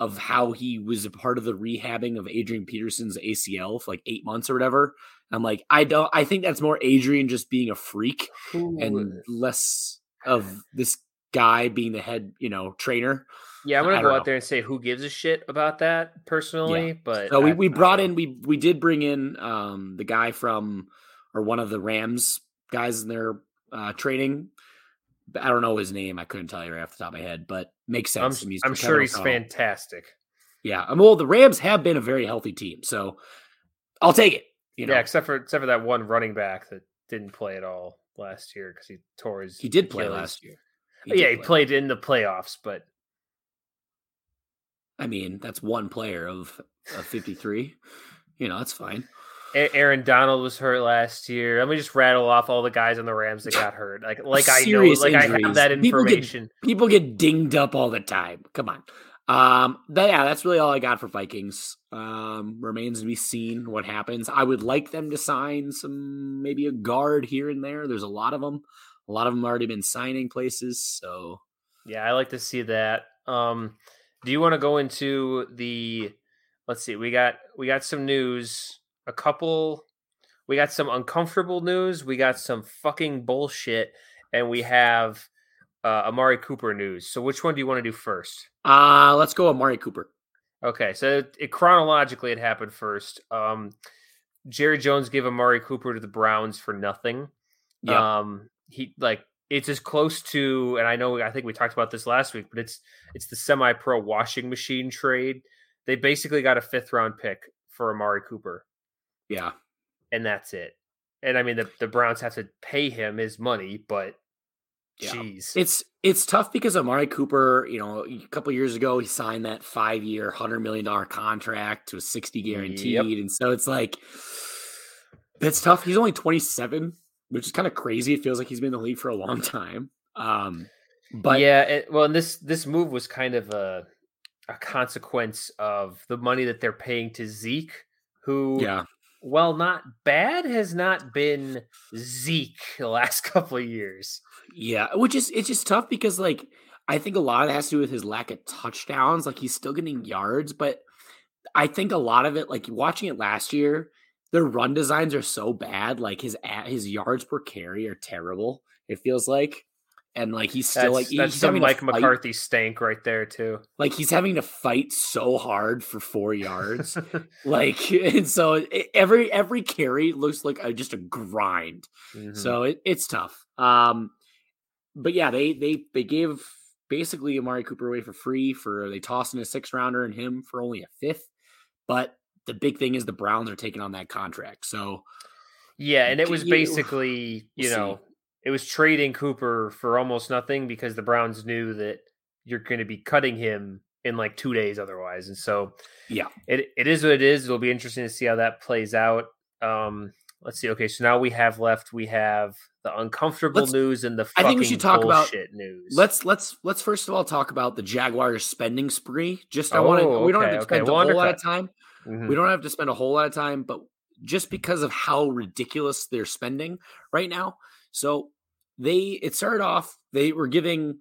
of how he was a part of the rehabbing of Adrian Peterson's ACL for like eight months or whatever. I'm like, I don't. I think that's more Adrian just being a freak Ooh. and less of this guy being the head, you know, trainer. Yeah, I'm gonna go out know. there and say who gives a shit about that personally. Yeah. But so we, we brought in we we did bring in um the guy from or one of the Rams guys in their uh training. I don't know his name. I couldn't tell you right off the top of my head, but makes sense. I'm, I'm sure he's fantastic. Yeah, I mean, well, the Rams have been a very healthy team, so I'll take it. You know? Yeah, except for except for that one running back that didn't play at all last year because he tore his. He did play Achilles. last year. He yeah, he played in the playoffs, but I mean, that's one player of, of 53. you know, that's fine. Aaron Donald was hurt last year. Let me just rattle off all the guys on the Rams that got hurt. Like, like I know, like injuries. I have that information. People get, people get dinged up all the time. Come on. Um, yeah, that's really all I got for Vikings. Um, remains to be seen what happens. I would like them to sign some, maybe a guard here and there. There's a lot of them. A lot of them already been signing places. So yeah, I like to see that. Um, do you want to go into the? Let's see. We got we got some news. A couple. we got some uncomfortable news, we got some fucking bullshit, and we have uh, Amari Cooper news. So which one do you want to do first? Uh let's go Amari Cooper. Okay, so it, it chronologically it happened first. Um, Jerry Jones gave Amari Cooper to the Browns for nothing. Yeah. Um, he like it's as close to, and I know I think we talked about this last week, but it's it's the semi-pro washing machine trade. They basically got a fifth round pick for Amari Cooper, Yeah. and that's it. And I mean, the, the Browns have to pay him his money, but Yeah. jeez, It's it's tough because Amari Cooper, you know, a couple years ago he signed that five year, hundred million dollar contract to a sixty guaranteed, and so it's like it's tough. He's only twenty seven, which is kind of crazy. It feels like he's been in the league for a long time. Um, but yeah, it, well, and this this move was kind of a a consequence of the money that they're paying to Zeke, who, yeah, while not bad, has not been Zeke the last (laughs) couple of years. yeah, which is it's just tough because like I think a lot of that has to do with his lack of touchdowns. Like he's still getting yards, but I think a lot of it, like watching it last year, their run designs are so bad. Like his his yards per carry are terrible. It feels like, and like he's still That's, like that's he's some Mike McCarthy stank right there too. Like he's having to fight so hard for four yards. (laughs) like and so it, every every carry looks like a, just a grind. Mhm. So it, it's tough. Um, but yeah, they they they gave basically Amari Cooper away for free for they tossed in a six rounder and him for only a fifth. But the big thing is the Browns are taking on that contract. So yeah, and it was you- basically (sighs) you we'll see. know it was trading Cooper for almost nothing because the Browns knew that you're going to be cutting him in like two days otherwise, and so yeah, it it is what it is. It'll be interesting to see how that plays out. Um, let's see. Okay, so now we have left. We have the uncomfortable Let's- news and the I think we should talk about- news. let's let's let's first of all talk about the Jaguars spending spree. Just I want to Oh, we don't have okay, to okay. spend We'll a whole lot of time. Mhm. We don't have to spend a whole lot of time, but just because of how ridiculous they're spending right now. So they it started off, they were giving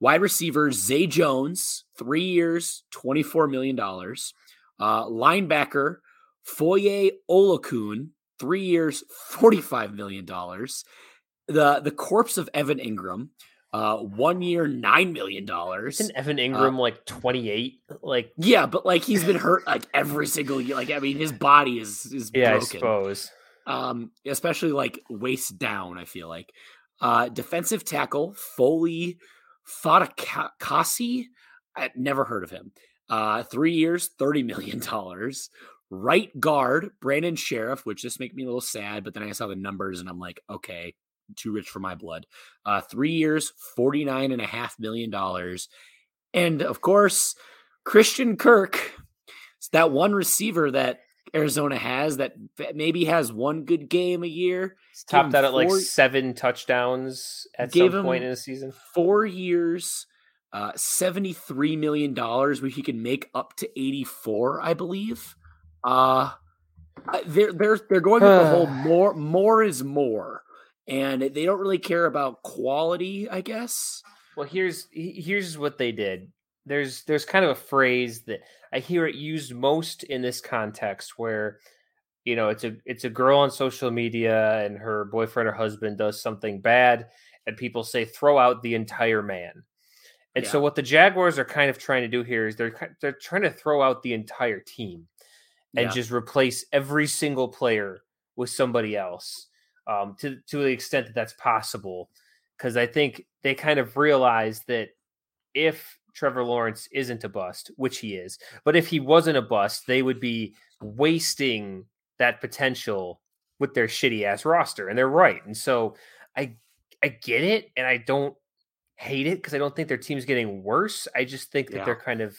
wide receiver Zay Jones three years, $24 million. Uh, linebacker Foye Oluokun, three years, $45 million. The the corpse of Evan Engram, uh, one year, $9 million. Isn't Evan Uh, Engram like 28? Like, Yeah, but like he's been hurt (laughs) like every single year. Like I mean, his body is is yeah, I broken. suppose. Um, especially like waist down. I feel like uh, defensive tackle Foley Fatukasi. I never heard of him. Uh, three years, thirty million dollars. Right guard Brandon Scherff, which just make me a little sad. But then I saw the numbers and I'm like, okay, too rich for my blood. Uh, three years, forty nine and a half million dollars. And of course, Christian Kirk, it's that one receiver that Arizona has that maybe has one good game a year. He's Give him topped out at like seven touchdowns at some point in the season. Four years, uh, $73 million, which he can make up to 84, I believe. Uh, they're they're they're going with the whole (sighs) more more is more, and they don't really care about quality, I guess. Well, here's here's what they did. There's there's kind of a phrase that I hear it used most in this context where you know it's a it's a girl on social media and her boyfriend or husband does something bad and people say throw out the entire man. And so what the Jaguars are kind of trying to do here is they're they're trying to throw out the entire team and Yeah. just replace every single player with somebody else um, to to the extent that that's possible. Because I think they kind of realized that if Trevor Lawrence isn't a bust, which he is, but if he wasn't a bust, they would be wasting that potential with their shitty ass roster, and they're right. And so I I get it, and I don't hate it because I don't think their team's getting worse. I just think that Yeah. they're kind of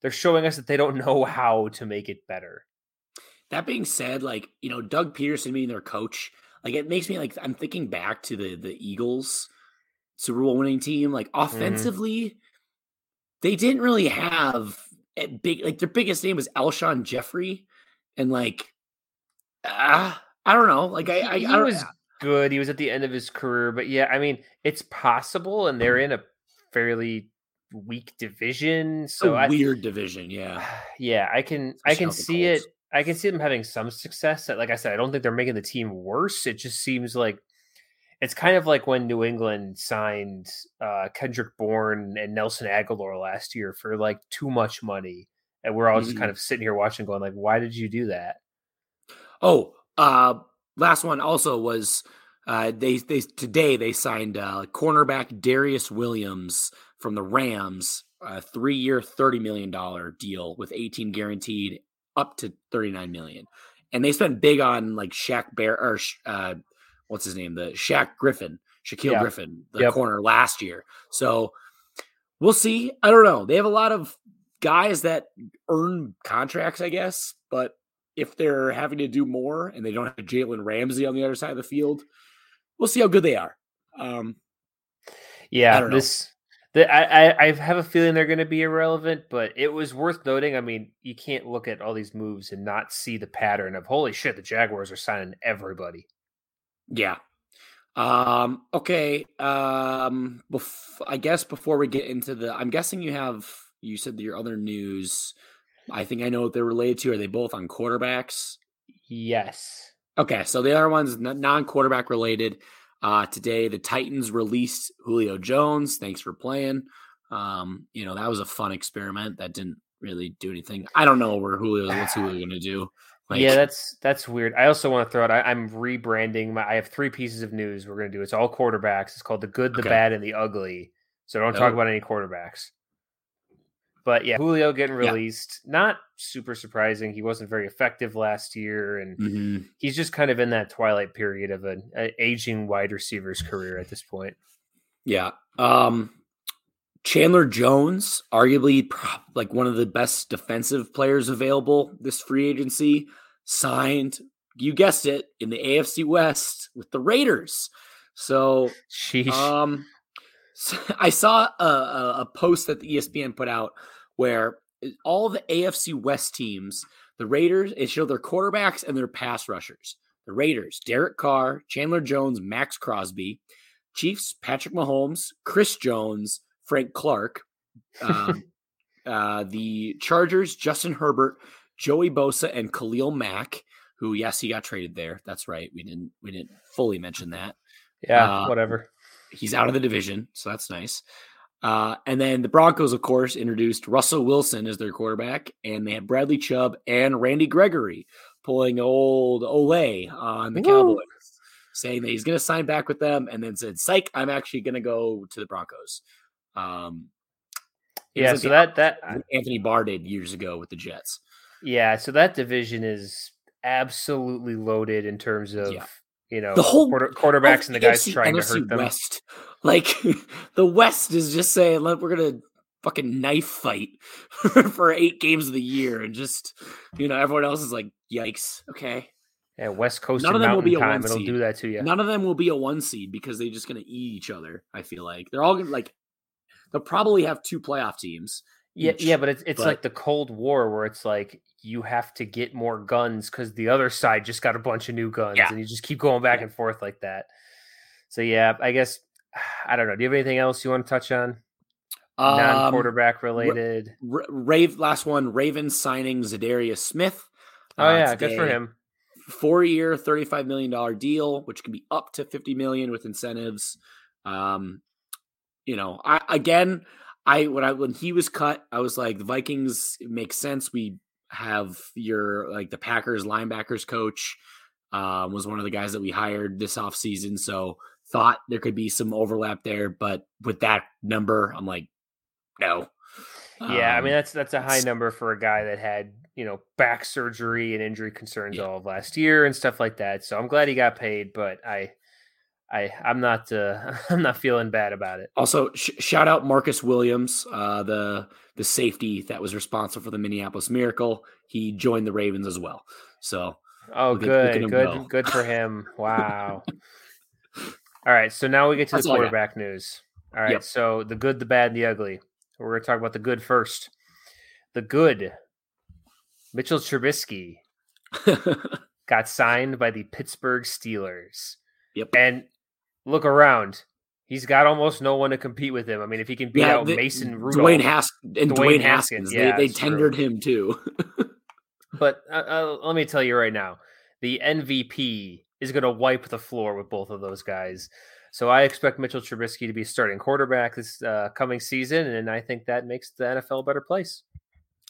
they're showing us that they don't know how to make it better. That being said, like you know, Doug Pederson being their coach, like it makes me like I'm thinking back to the the Eagles Super Bowl winning team. Like mm-hmm. offensively, they didn't really have a big like their biggest name was Alshon Jeffery, and like ah, I don't know, like I I, he I was uh good. He was at the end of his career, but yeah, I mean, it's possible, and they're mm-hmm. in a fairly weak division. So a I, weird division, yeah. (sighs) yeah, I can I can see it. I can see them having some success. Like I said, I don't think they're making the team worse. It just seems like it's kind of like when New England signed uh, Kendrick Bourne and Nelson Agholor last year for like too much money, and we're all just Mm-hmm. kind of sitting here watching, going like, "Why did you do that?" Oh, uh, last one also was uh, they they today they signed uh, cornerback Darious Williams from the Rams, a three year, thirty million dollar deal with eighteen guaranteed, up to thirty nine million, and they spent big on like Shaq Bear or uh, what's his name, the Shaq Griffin, Shaquille Yeah. Griffin, the Yep. corner last year. So we'll see. I don't know. They have a lot of guys that earn contracts, I guess, but if they're having to do more and they don't have Jalen Ramsey on the other side of the field, we'll see how good they are. Um, Yeah, don't know. this. The, I, I have a feeling they're going to be irrelevant, but it was worth noting. I mean, you can't look at all these moves and not see the pattern of holy shit, the Jaguars are signing everybody. yeah. Um, okay. Um, bef- I guess before we get into the, I'm guessing you have, you said your other news. I think I know what they're related to. Are they both on quarterbacks? Yes. Okay, so the other one's non quarterback related. Uh, today, the Titans released Julio Jones. Thanks for playing. Um, you know, that was a fun experiment that didn't really do anything. I don't know where Julio, what's Julio going to do? yeah, that's that's weird. I also want to throw out. I, I'm rebranding. My, I have three pieces of news we're going to do. It's all quarterbacks. It's called the good, the Okay. bad, and the ugly. So don't talk Oh. about any quarterbacks. But yeah, Julio getting Yeah. released. Not super surprising. He wasn't very effective last year, and Mhm. he's just kind of in that twilight period of an aging wide receiver's career at this point. Yeah. Um, Chandler Jones, arguably like one of the best defensive players available this free agency, signed, you guessed it, in the AFC West with the Raiders. So Sheesh. Um, so (laughs) I saw a, a, a post that the ESPN put out where all the AFC West teams, the Raiders, it showed their quarterbacks and their pass rushers. The Raiders, Derek Carr, Chandler Jones, Maxx Crosby, Chiefs, Patrick Mahomes, Chris Jones, Frank Clark, um, (laughs) uh, the Chargers, Justin Herbert, Joey Bosa, and Khalil Mack. Who, yes, he got traded there. That's right. We didn't we didn't fully mention that yeah, uh, whatever. He's out of the division, so that's nice. Uh, and then the Broncos, of course, introduced Russell Wilson as their quarterback, and they had Bradley Chubb and Randy Gregory pulling old Ole on the Woo. Cowboys, saying that he's going to sign back with them, and then said, "Psych, I'm actually going to go to the Broncos." Um, Yeah, like so that that opposite of what Anthony Barr did years ago with the Jets. yeah, so that division is absolutely loaded in terms of Yeah. You know The whole- quarter, quarterbacks and the guys AFC, trying to hurt them. West. (laughs) Like (laughs) the West is just saying, "Look, we're gonna fucking knife fight (laughs) for eight games of the year," and just you know, everyone else is like, "Yikes!" Okay, Yeah, West Coast None of them will be a Time. one It'll seed. do that to you. none of them will be a one seed because they're just gonna eat each other. I feel like they're all gonna like they'll probably have two playoff teams. Yeah, each, yeah, but it's it's but- like the Cold War where it's like you have to get more guns because the other side just got a bunch of new guns, Yeah. and you just keep going back Yeah. and forth like that. So yeah, I guess (sighs) I don't know. Do you have anything else you want to touch on? Um, Non-quarterback related. Ra- Rave last one. Ravens signing Za'Darius Smith. oh uh, yeah, good for him. four year, $35 million deal, which can be up to 50 million with incentives. Um, you know, I, again, I, when I, when he was cut, I was like, the Vikings it makes sense. We have your, like the Packers linebackers coach, um, was one of the guys that we hired this offseason. So thought there could be some overlap there, but with that number, I'm like, no. Yeah, I mean Um, that's that's a high number for a guy that had you know back surgery and injury concerns Yeah. all of last year and stuff like that. So I'm glad he got paid, but I, I I'm not uh, (laughs) I'm not feeling bad about it. Also, sh- shout out Marcus Williams, uh, the the safety that was responsible for the Minneapolis Miracle. He joined the Ravens as well. So Oh, Look at- look good, good, go. good for him. (laughs) Wow. All right, so now we get to That's the quarterback news. All right, Yep. so the good, the bad, and the ugly. We're going to talk about the good first. The good, Mitchell Trubisky (laughs) got signed by the Pittsburgh Steelers. Yep. And look around. He's got almost no one to compete with him. I mean, if he can beat out the- Mason Rudolph, Dwayne Has- and Dwayne Dwayne, Haskins, Haskins, yeah, they, they it's true. tendered him too. (laughs) but uh, uh, let me tell you right now, the MVP is going to wipe the floor with both of those guys. So I expect Mitchell Trubisky to be starting quarterback this uh, coming season, and I think that makes the NFL a better place.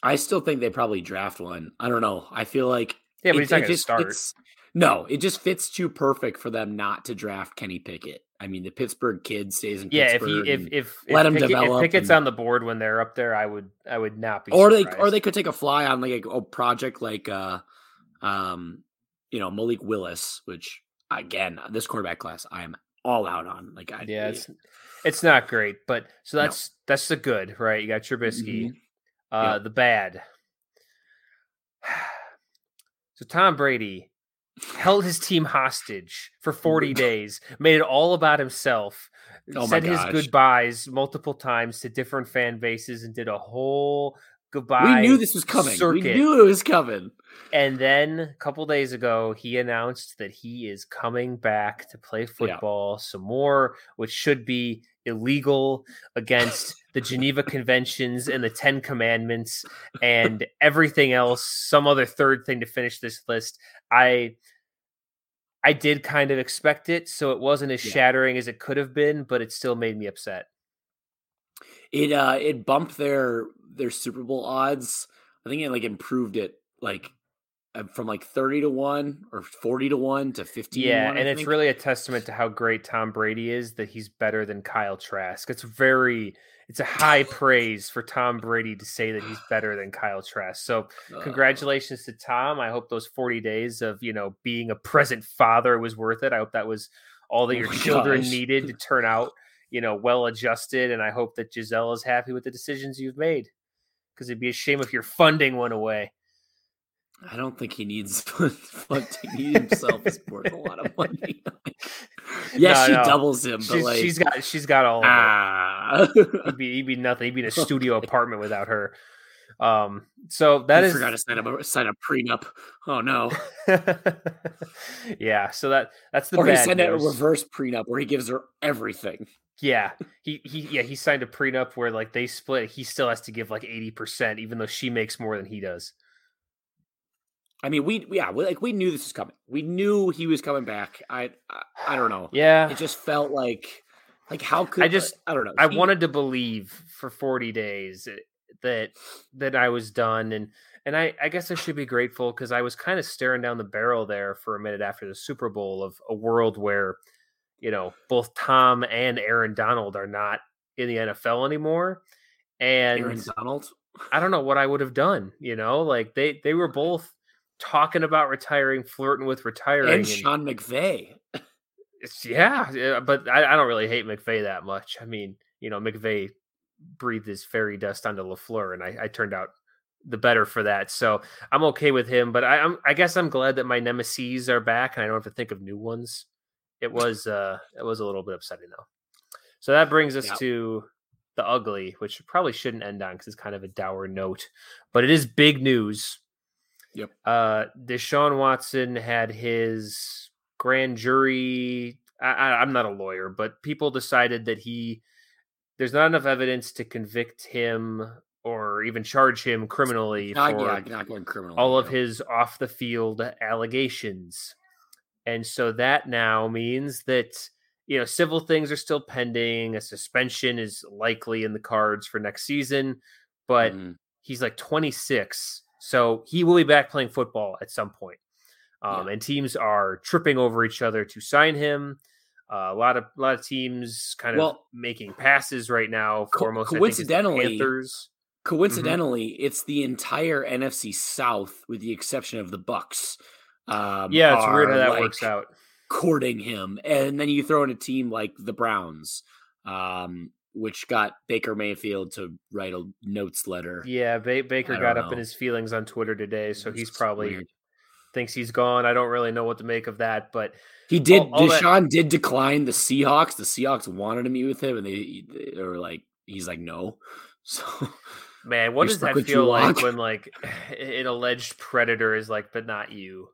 I still think they probably draft one. I don't know. I feel like yeah, but it, he's not going to start. Fits, no, it just fits too perfect for them not to draft Kenny Pickett. I mean, the Pittsburgh kid stays in yeah, Pittsburgh. Yeah, if he, if if let if him Pickett, develop, if Pickett's and, on the board when they're up there, I would I would not be. Or surprised. they or they could take a fly on like a, a project like uh, um, you know Malik Willis, which again this quarterback class I am all out on. Like I yeah, it's it's not great, but so that's no. that's the good, right? You got Trubisky, mm-hmm. uh, the bad. (sighs) So Tom Brady held his team hostage for 40 mm. days, made it all about himself, oh said his goodbyes multiple times to different fan bases, and did a whole goodbye. We knew this was coming. Circuit. We knew it was coming. And then a couple days ago, he announced that he is coming back to play football yeah. some more, which should be illegal against (laughs) the Geneva Conventions and the Ten Commandments and everything else. Some other third thing to finish this list. I I did kind of expect it, so it wasn't as yeah. shattering as it could have been, but it still made me upset. It uh it bumped their their Super Bowl odds. I think it like improved it like uh, from like 30 to 1 or 40 to 1 to 15 yeah 1, and it's really a testament to how great tom brady is that he's better than kyle trask it's very it's a high praise for tom brady to say that he's better than kyle trask. So congratulations to tom. I hope those 40 days of you know being a present father was worth it. I hope that was all that oh your children gosh. needed to (laughs) turn out you know well adjusted. And i hope that gisele is happy with the decisions you've made because it'd be a shame if your funding went away I don't think he needs (laughs) funding. He himself is worth a lot of money. (laughs) yeah, no, she no. doubles him, but she's, like she's got she's got all. Ah. he'd be he'd be nothing. He'd be in a (laughs) studio apartment without her. Um, so that I is forgot to sign a sign a prenup. Oh no. yeah, so that that's the or bad he signed a reverse prenup where he gives her everything. Yeah, he he yeah he signed a prenup where like they split. He still has to give like eighty percent, even though she makes more than he does. I mean, we yeah, we, like we knew this was coming. We knew he was coming back. I I, I don't know. Yeah, it just felt like like how could I just I don't know. I he, wanted to believe for forty days eh, that that I was done, and and I I guess I should be grateful because I was kind of staring down the barrel there for a minute after the Super Bowl of a world where you know both Tom and Aaron Donald are not in the NFL anymore, and Aaron Donald. I don't know what I would have done. You know, like they they were both talking about retiring, flirting with retiring. And Sean McVay. It's, yeah, but I, I, don't really hate McVay that much. I mean, you know, McVay breathed his fairy dust onto LaFleur, and I, I turned out the better for that. So I'm okay with him. But I, am I guess I'm glad that my nemesis are back, and I don't have to think of new ones. It was uh, it was a little bit upsetting though. So that brings us yep. to the ugly, which probably shouldn't end on because it's kind of a dour note, but it is big news Yep. Uh, Deshaun Watson had his grand jury. I, am not a lawyer, but people decided that he there's not enough evidence to convict him or even charge him criminally not, for yeah, not going criminal, all of his off the field allegations. And so that now means that you know civil things are still pending. A suspension is likely in the cards for next season, but mm. he's like 26 so he will be back playing football at some point. Um, yeah. And teams are tripping over each other to sign him. Uh, a lot of a lot of teams kind of making passes right now. Foremost, coincidentally, Panthers. Coincidentally, mm-hmm. it's the entire NFC South, with the exception of the Bucs. Um, yeah, it's weird how that like works out. Courting him, and then you throw in a team like the Browns, um, which got Baker Mayfield to write a notes letter. Yeah, ba- Baker got know. up in his feelings on Twitter today, so he's probably weird. thinks he's gone. I don't really know what to make of that, but he did. All, all Deshaun that... did decline the Seahawks. The Seahawks wanted to meet with him, and they, they were like, he's like, no. (laughs) So, man, what does that feel like when like (sighs) an alleged predator is like, but not you?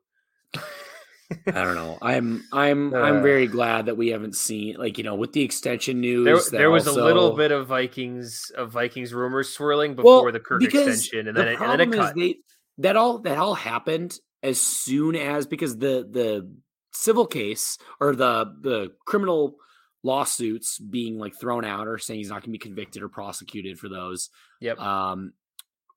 I don't know. I'm I'm (laughs) uh, I'm very glad that we haven't seen like you know with the extension news. There, there was also... a little bit of Vikings of Vikings rumors swirling before well, the Kirk extension, and then, it, and then it cut. They, that all that all happened as soon as because the the civil case or the the criminal lawsuits being like thrown out or saying he's not going to be convicted or prosecuted for those. Yep. Um,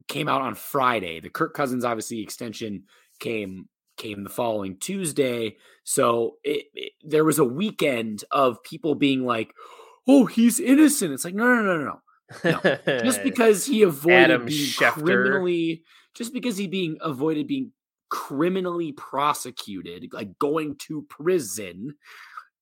came out on Friday. The Kirk Cousins obviously extension came came the following Tuesday. So it, it, there was a weekend of people being like, "Oh, he's innocent." It's like, no, no, no, no, no. just (laughs) because he avoided Adam being Schefter. criminally, just because he being avoided being criminally prosecuted, like going to prison,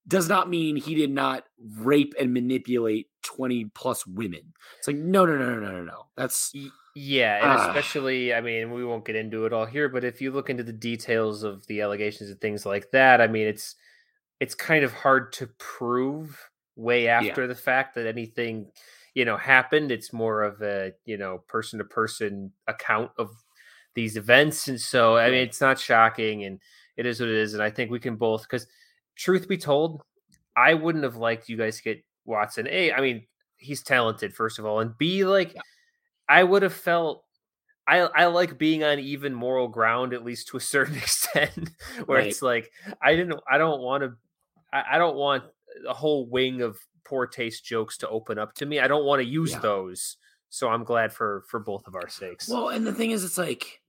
does not mean he did not rape and manipulate 20 plus women. It's like, no, no, no, no, no, no. That's Yeah, and Ah. especially, I mean, we won't get into it all here, but if you look into the details of the allegations and things like that, I mean, it's it's kind of hard to prove way after the fact that anything, you know, happened. It's more of a, you know, person to person account of these events. And so, I mean, it's not shocking and it is what it is. And I think we can both, because truth be told, I wouldn't have liked you guys to get Watson. A, I mean, he's talented, first of all. And B, like, Yeah. I would have felt I I like being on even moral ground at least to a (laughs) certain extent where Right. it's like I didn't I don't want to I, I don't want a whole wing of poor taste jokes to open up to me. I don't want to use Yeah. those. So I'm glad for for both of our sakes. Well, and the thing is, it's like,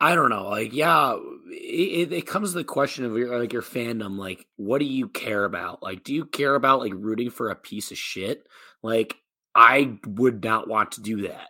I don't know. Like, yeah, it, it, it comes to the question of your like your fandom. Like, what do you care about? Like, do you care about like rooting for a piece of shit? Like, I would not want to do that,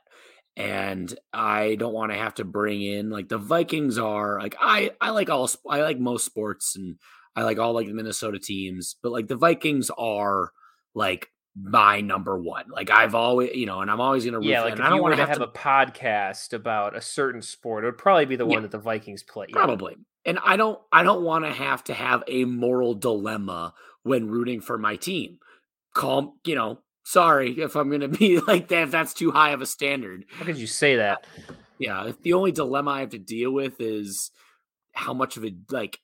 and I don't want to have to bring in like the Vikings are. Like, I I like all I like most sports, and I like all like the Minnesota teams, but like the Vikings are like my number one. Like I've always, you know, and I'm always gonna root yeah, like if I don't want to have a podcast about a certain sport, it would probably be the Yeah. one that the Vikings play. Yeah. Probably. And I don't I don't want to have to have a moral dilemma when rooting for my team. Call, you know, sorry if I'm going to be (laughs) like that if that's too high of a standard. How could you say that? Yeah, if the only dilemma I have to deal with is how much of a like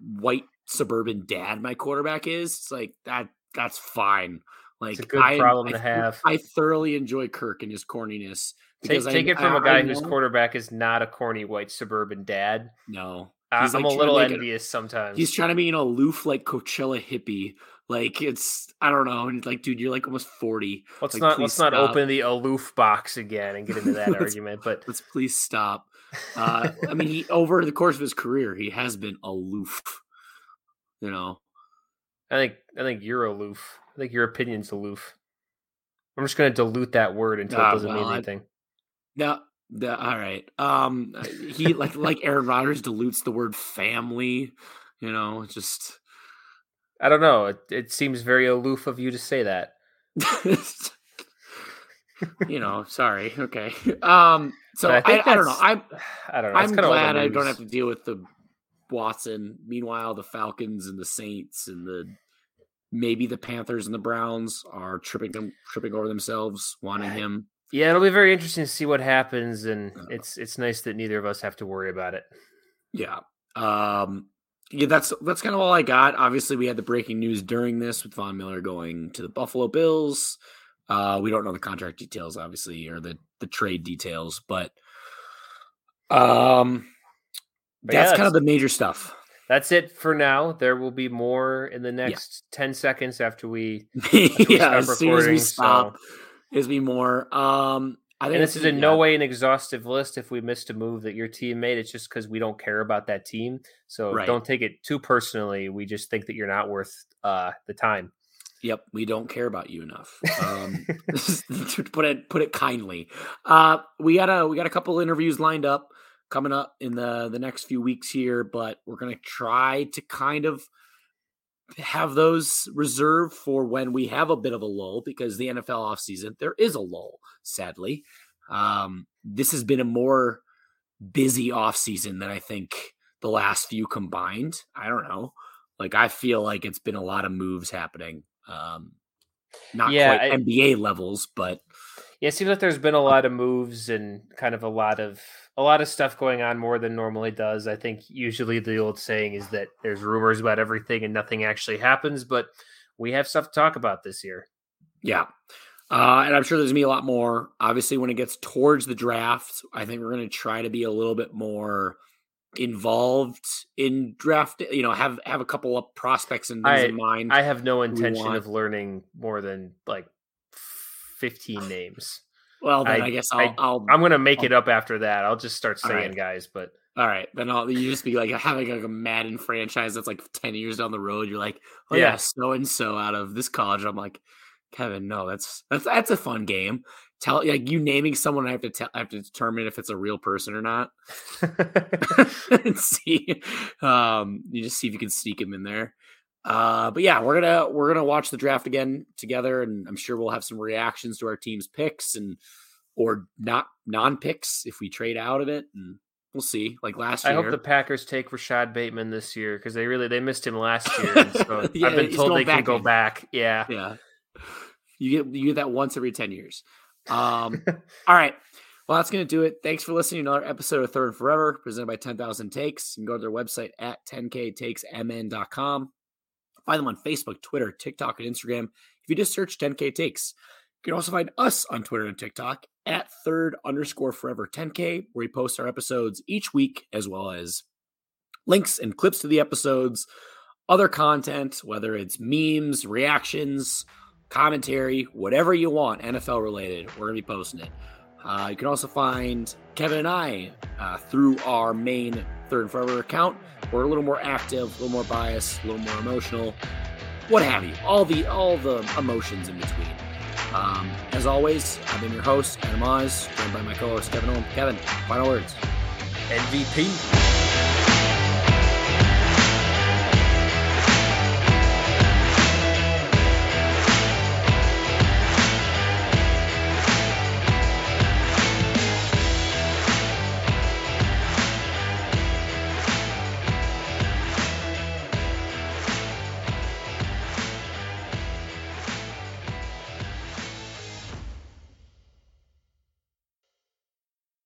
white suburban dad my quarterback is, it's like that that's fine. Like It's a good I, problem I to have. I thoroughly enjoy Kirk and his corniness Take, I- take it from I- a guy whose quarterback is not a corny white suburban dad. No, I- He's, I'm like, a little envious sometimes. He's trying to be an aloof, like Coachella hippie. Like it's, I don't know. And like, dude, you're like almost forty. let's like, not let's not open the aloof box again and get into that (laughs) argument. But Let's please stop. (laughs) Uh, I mean, he over the course of his career, he has been aloof. You know, I think I think you're aloof. I think your opinion's aloof. I'm just going to dilute that word until Ah, it doesn't well, mean I- anything. The, all right. Um, he like like Aaron Rodgers dilutes the word family. You know, just I don't know. It, it seems very aloof of you to say that. (laughs) you know. Sorry. Okay. Um. So I, think I, don't know. I'm (sighs) I don't know. That's I'm glad I don't have to deal with the Watson. Meanwhile, the Falcons and the Saints and the maybe the Panthers and the Browns are tripping them tripping over themselves, wanting (sighs) him. Yeah, it'll be very interesting to see what happens, and it's it's nice that neither of us have to worry about it. Yeah. Um yeah, that's that's kind of all I got. Obviously, we had the breaking news during this with Von Miller going to the Buffalo Bills. Uh we don't know the contract details, obviously, or the the trade details, but um But yeah, that's kind of the major stuff. That's it for now. There will be more in the next ten seconds after we. we (laughs) yeah, as soon as we stop, there's be more. Um, I think And this is in no way an exhaustive list. If we missed a move that your team made, it's just because we don't care about that team. So Right. don't take it too personally. We just think that you're not worth uh, the time. Yep, we don't care about you enough. Um, to (laughs) (laughs) put it put it kindly. Uh, we got a we got a couple interviews lined up coming up in the the next few weeks here, but we're gonna try to kind of have those reserved for when we have a bit of a lull because the NFL offseason, there is a lull, sadly. Um, this has been a more busy offseason than I think the last few combined. I don't know. Like I feel like it's been a lot of moves happening. Um not Yeah, quite I- NBA levels, but Yeah, it seems like there's been a lot of moves and kind of a lot of a lot of stuff going on more than normally does. I think usually the old saying is that there's rumors about everything and nothing actually happens, but we have stuff to talk about this year. yeah. Uh, and I'm sure there's gonna be a lot more. Obviously, when it gets towards the draft, I think we're gonna try to be a little bit more involved in draft. You know, have have a couple of prospects and things I, in mind. I have no intention of learning more than like 15 names. Well, then I, I- guess I- I'll. I'll I'm gonna make it up after that. I'll just start saying right. guys, but all right, then I'll. You just be like having like a Madden franchise that's like ten years down the road. You're like, oh yeah, Yeah. so and so out of this college. I'm like, Kevin, no, that's that's that's a fun game. Tell like you naming someone. I have to tell. I have to determine if it's a real person or not. (laughs) (laughs) and see. Um, you just see if you can sneak him in there. Uh, but yeah, we're gonna we're gonna watch the draft again together, and I'm sure we'll have some reactions to our team's picks and or not non picks if we trade out of it, and we'll see. Like last I year, I hope the Packers take Rashod Bateman this year because they really they missed him last year. so (laughs) Yeah, I've been told they can go in. back. Yeah. yeah, you get you get that once every ten years. Um, (laughs) all right. Well, that's going to do it. Thanks for listening to another episode of Third and Forever, presented by 10,000 Takes. You can go to their website at 10ktakesmn.com. Find them on Facebook, Twitter, TikTok, and Instagram. If you just search 10K Takes, you can also find us on Twitter and TikTok at third underscore forever 10K, where we post our episodes each week, as well as links and clips to the episodes, other content, whether it's memes, reactions, commentary, whatever you want, NFL related, we're going to be posting it. Uh, you can also find Kevin and I uh, through our main Third and Forever account. We're a little more active, a little more biased, a little more emotional, what have you. All the all the emotions in between. Um, as always, I've been your host, Adam Oz, joined by my co-host Kevin Owen. Kevin, final words. MVP.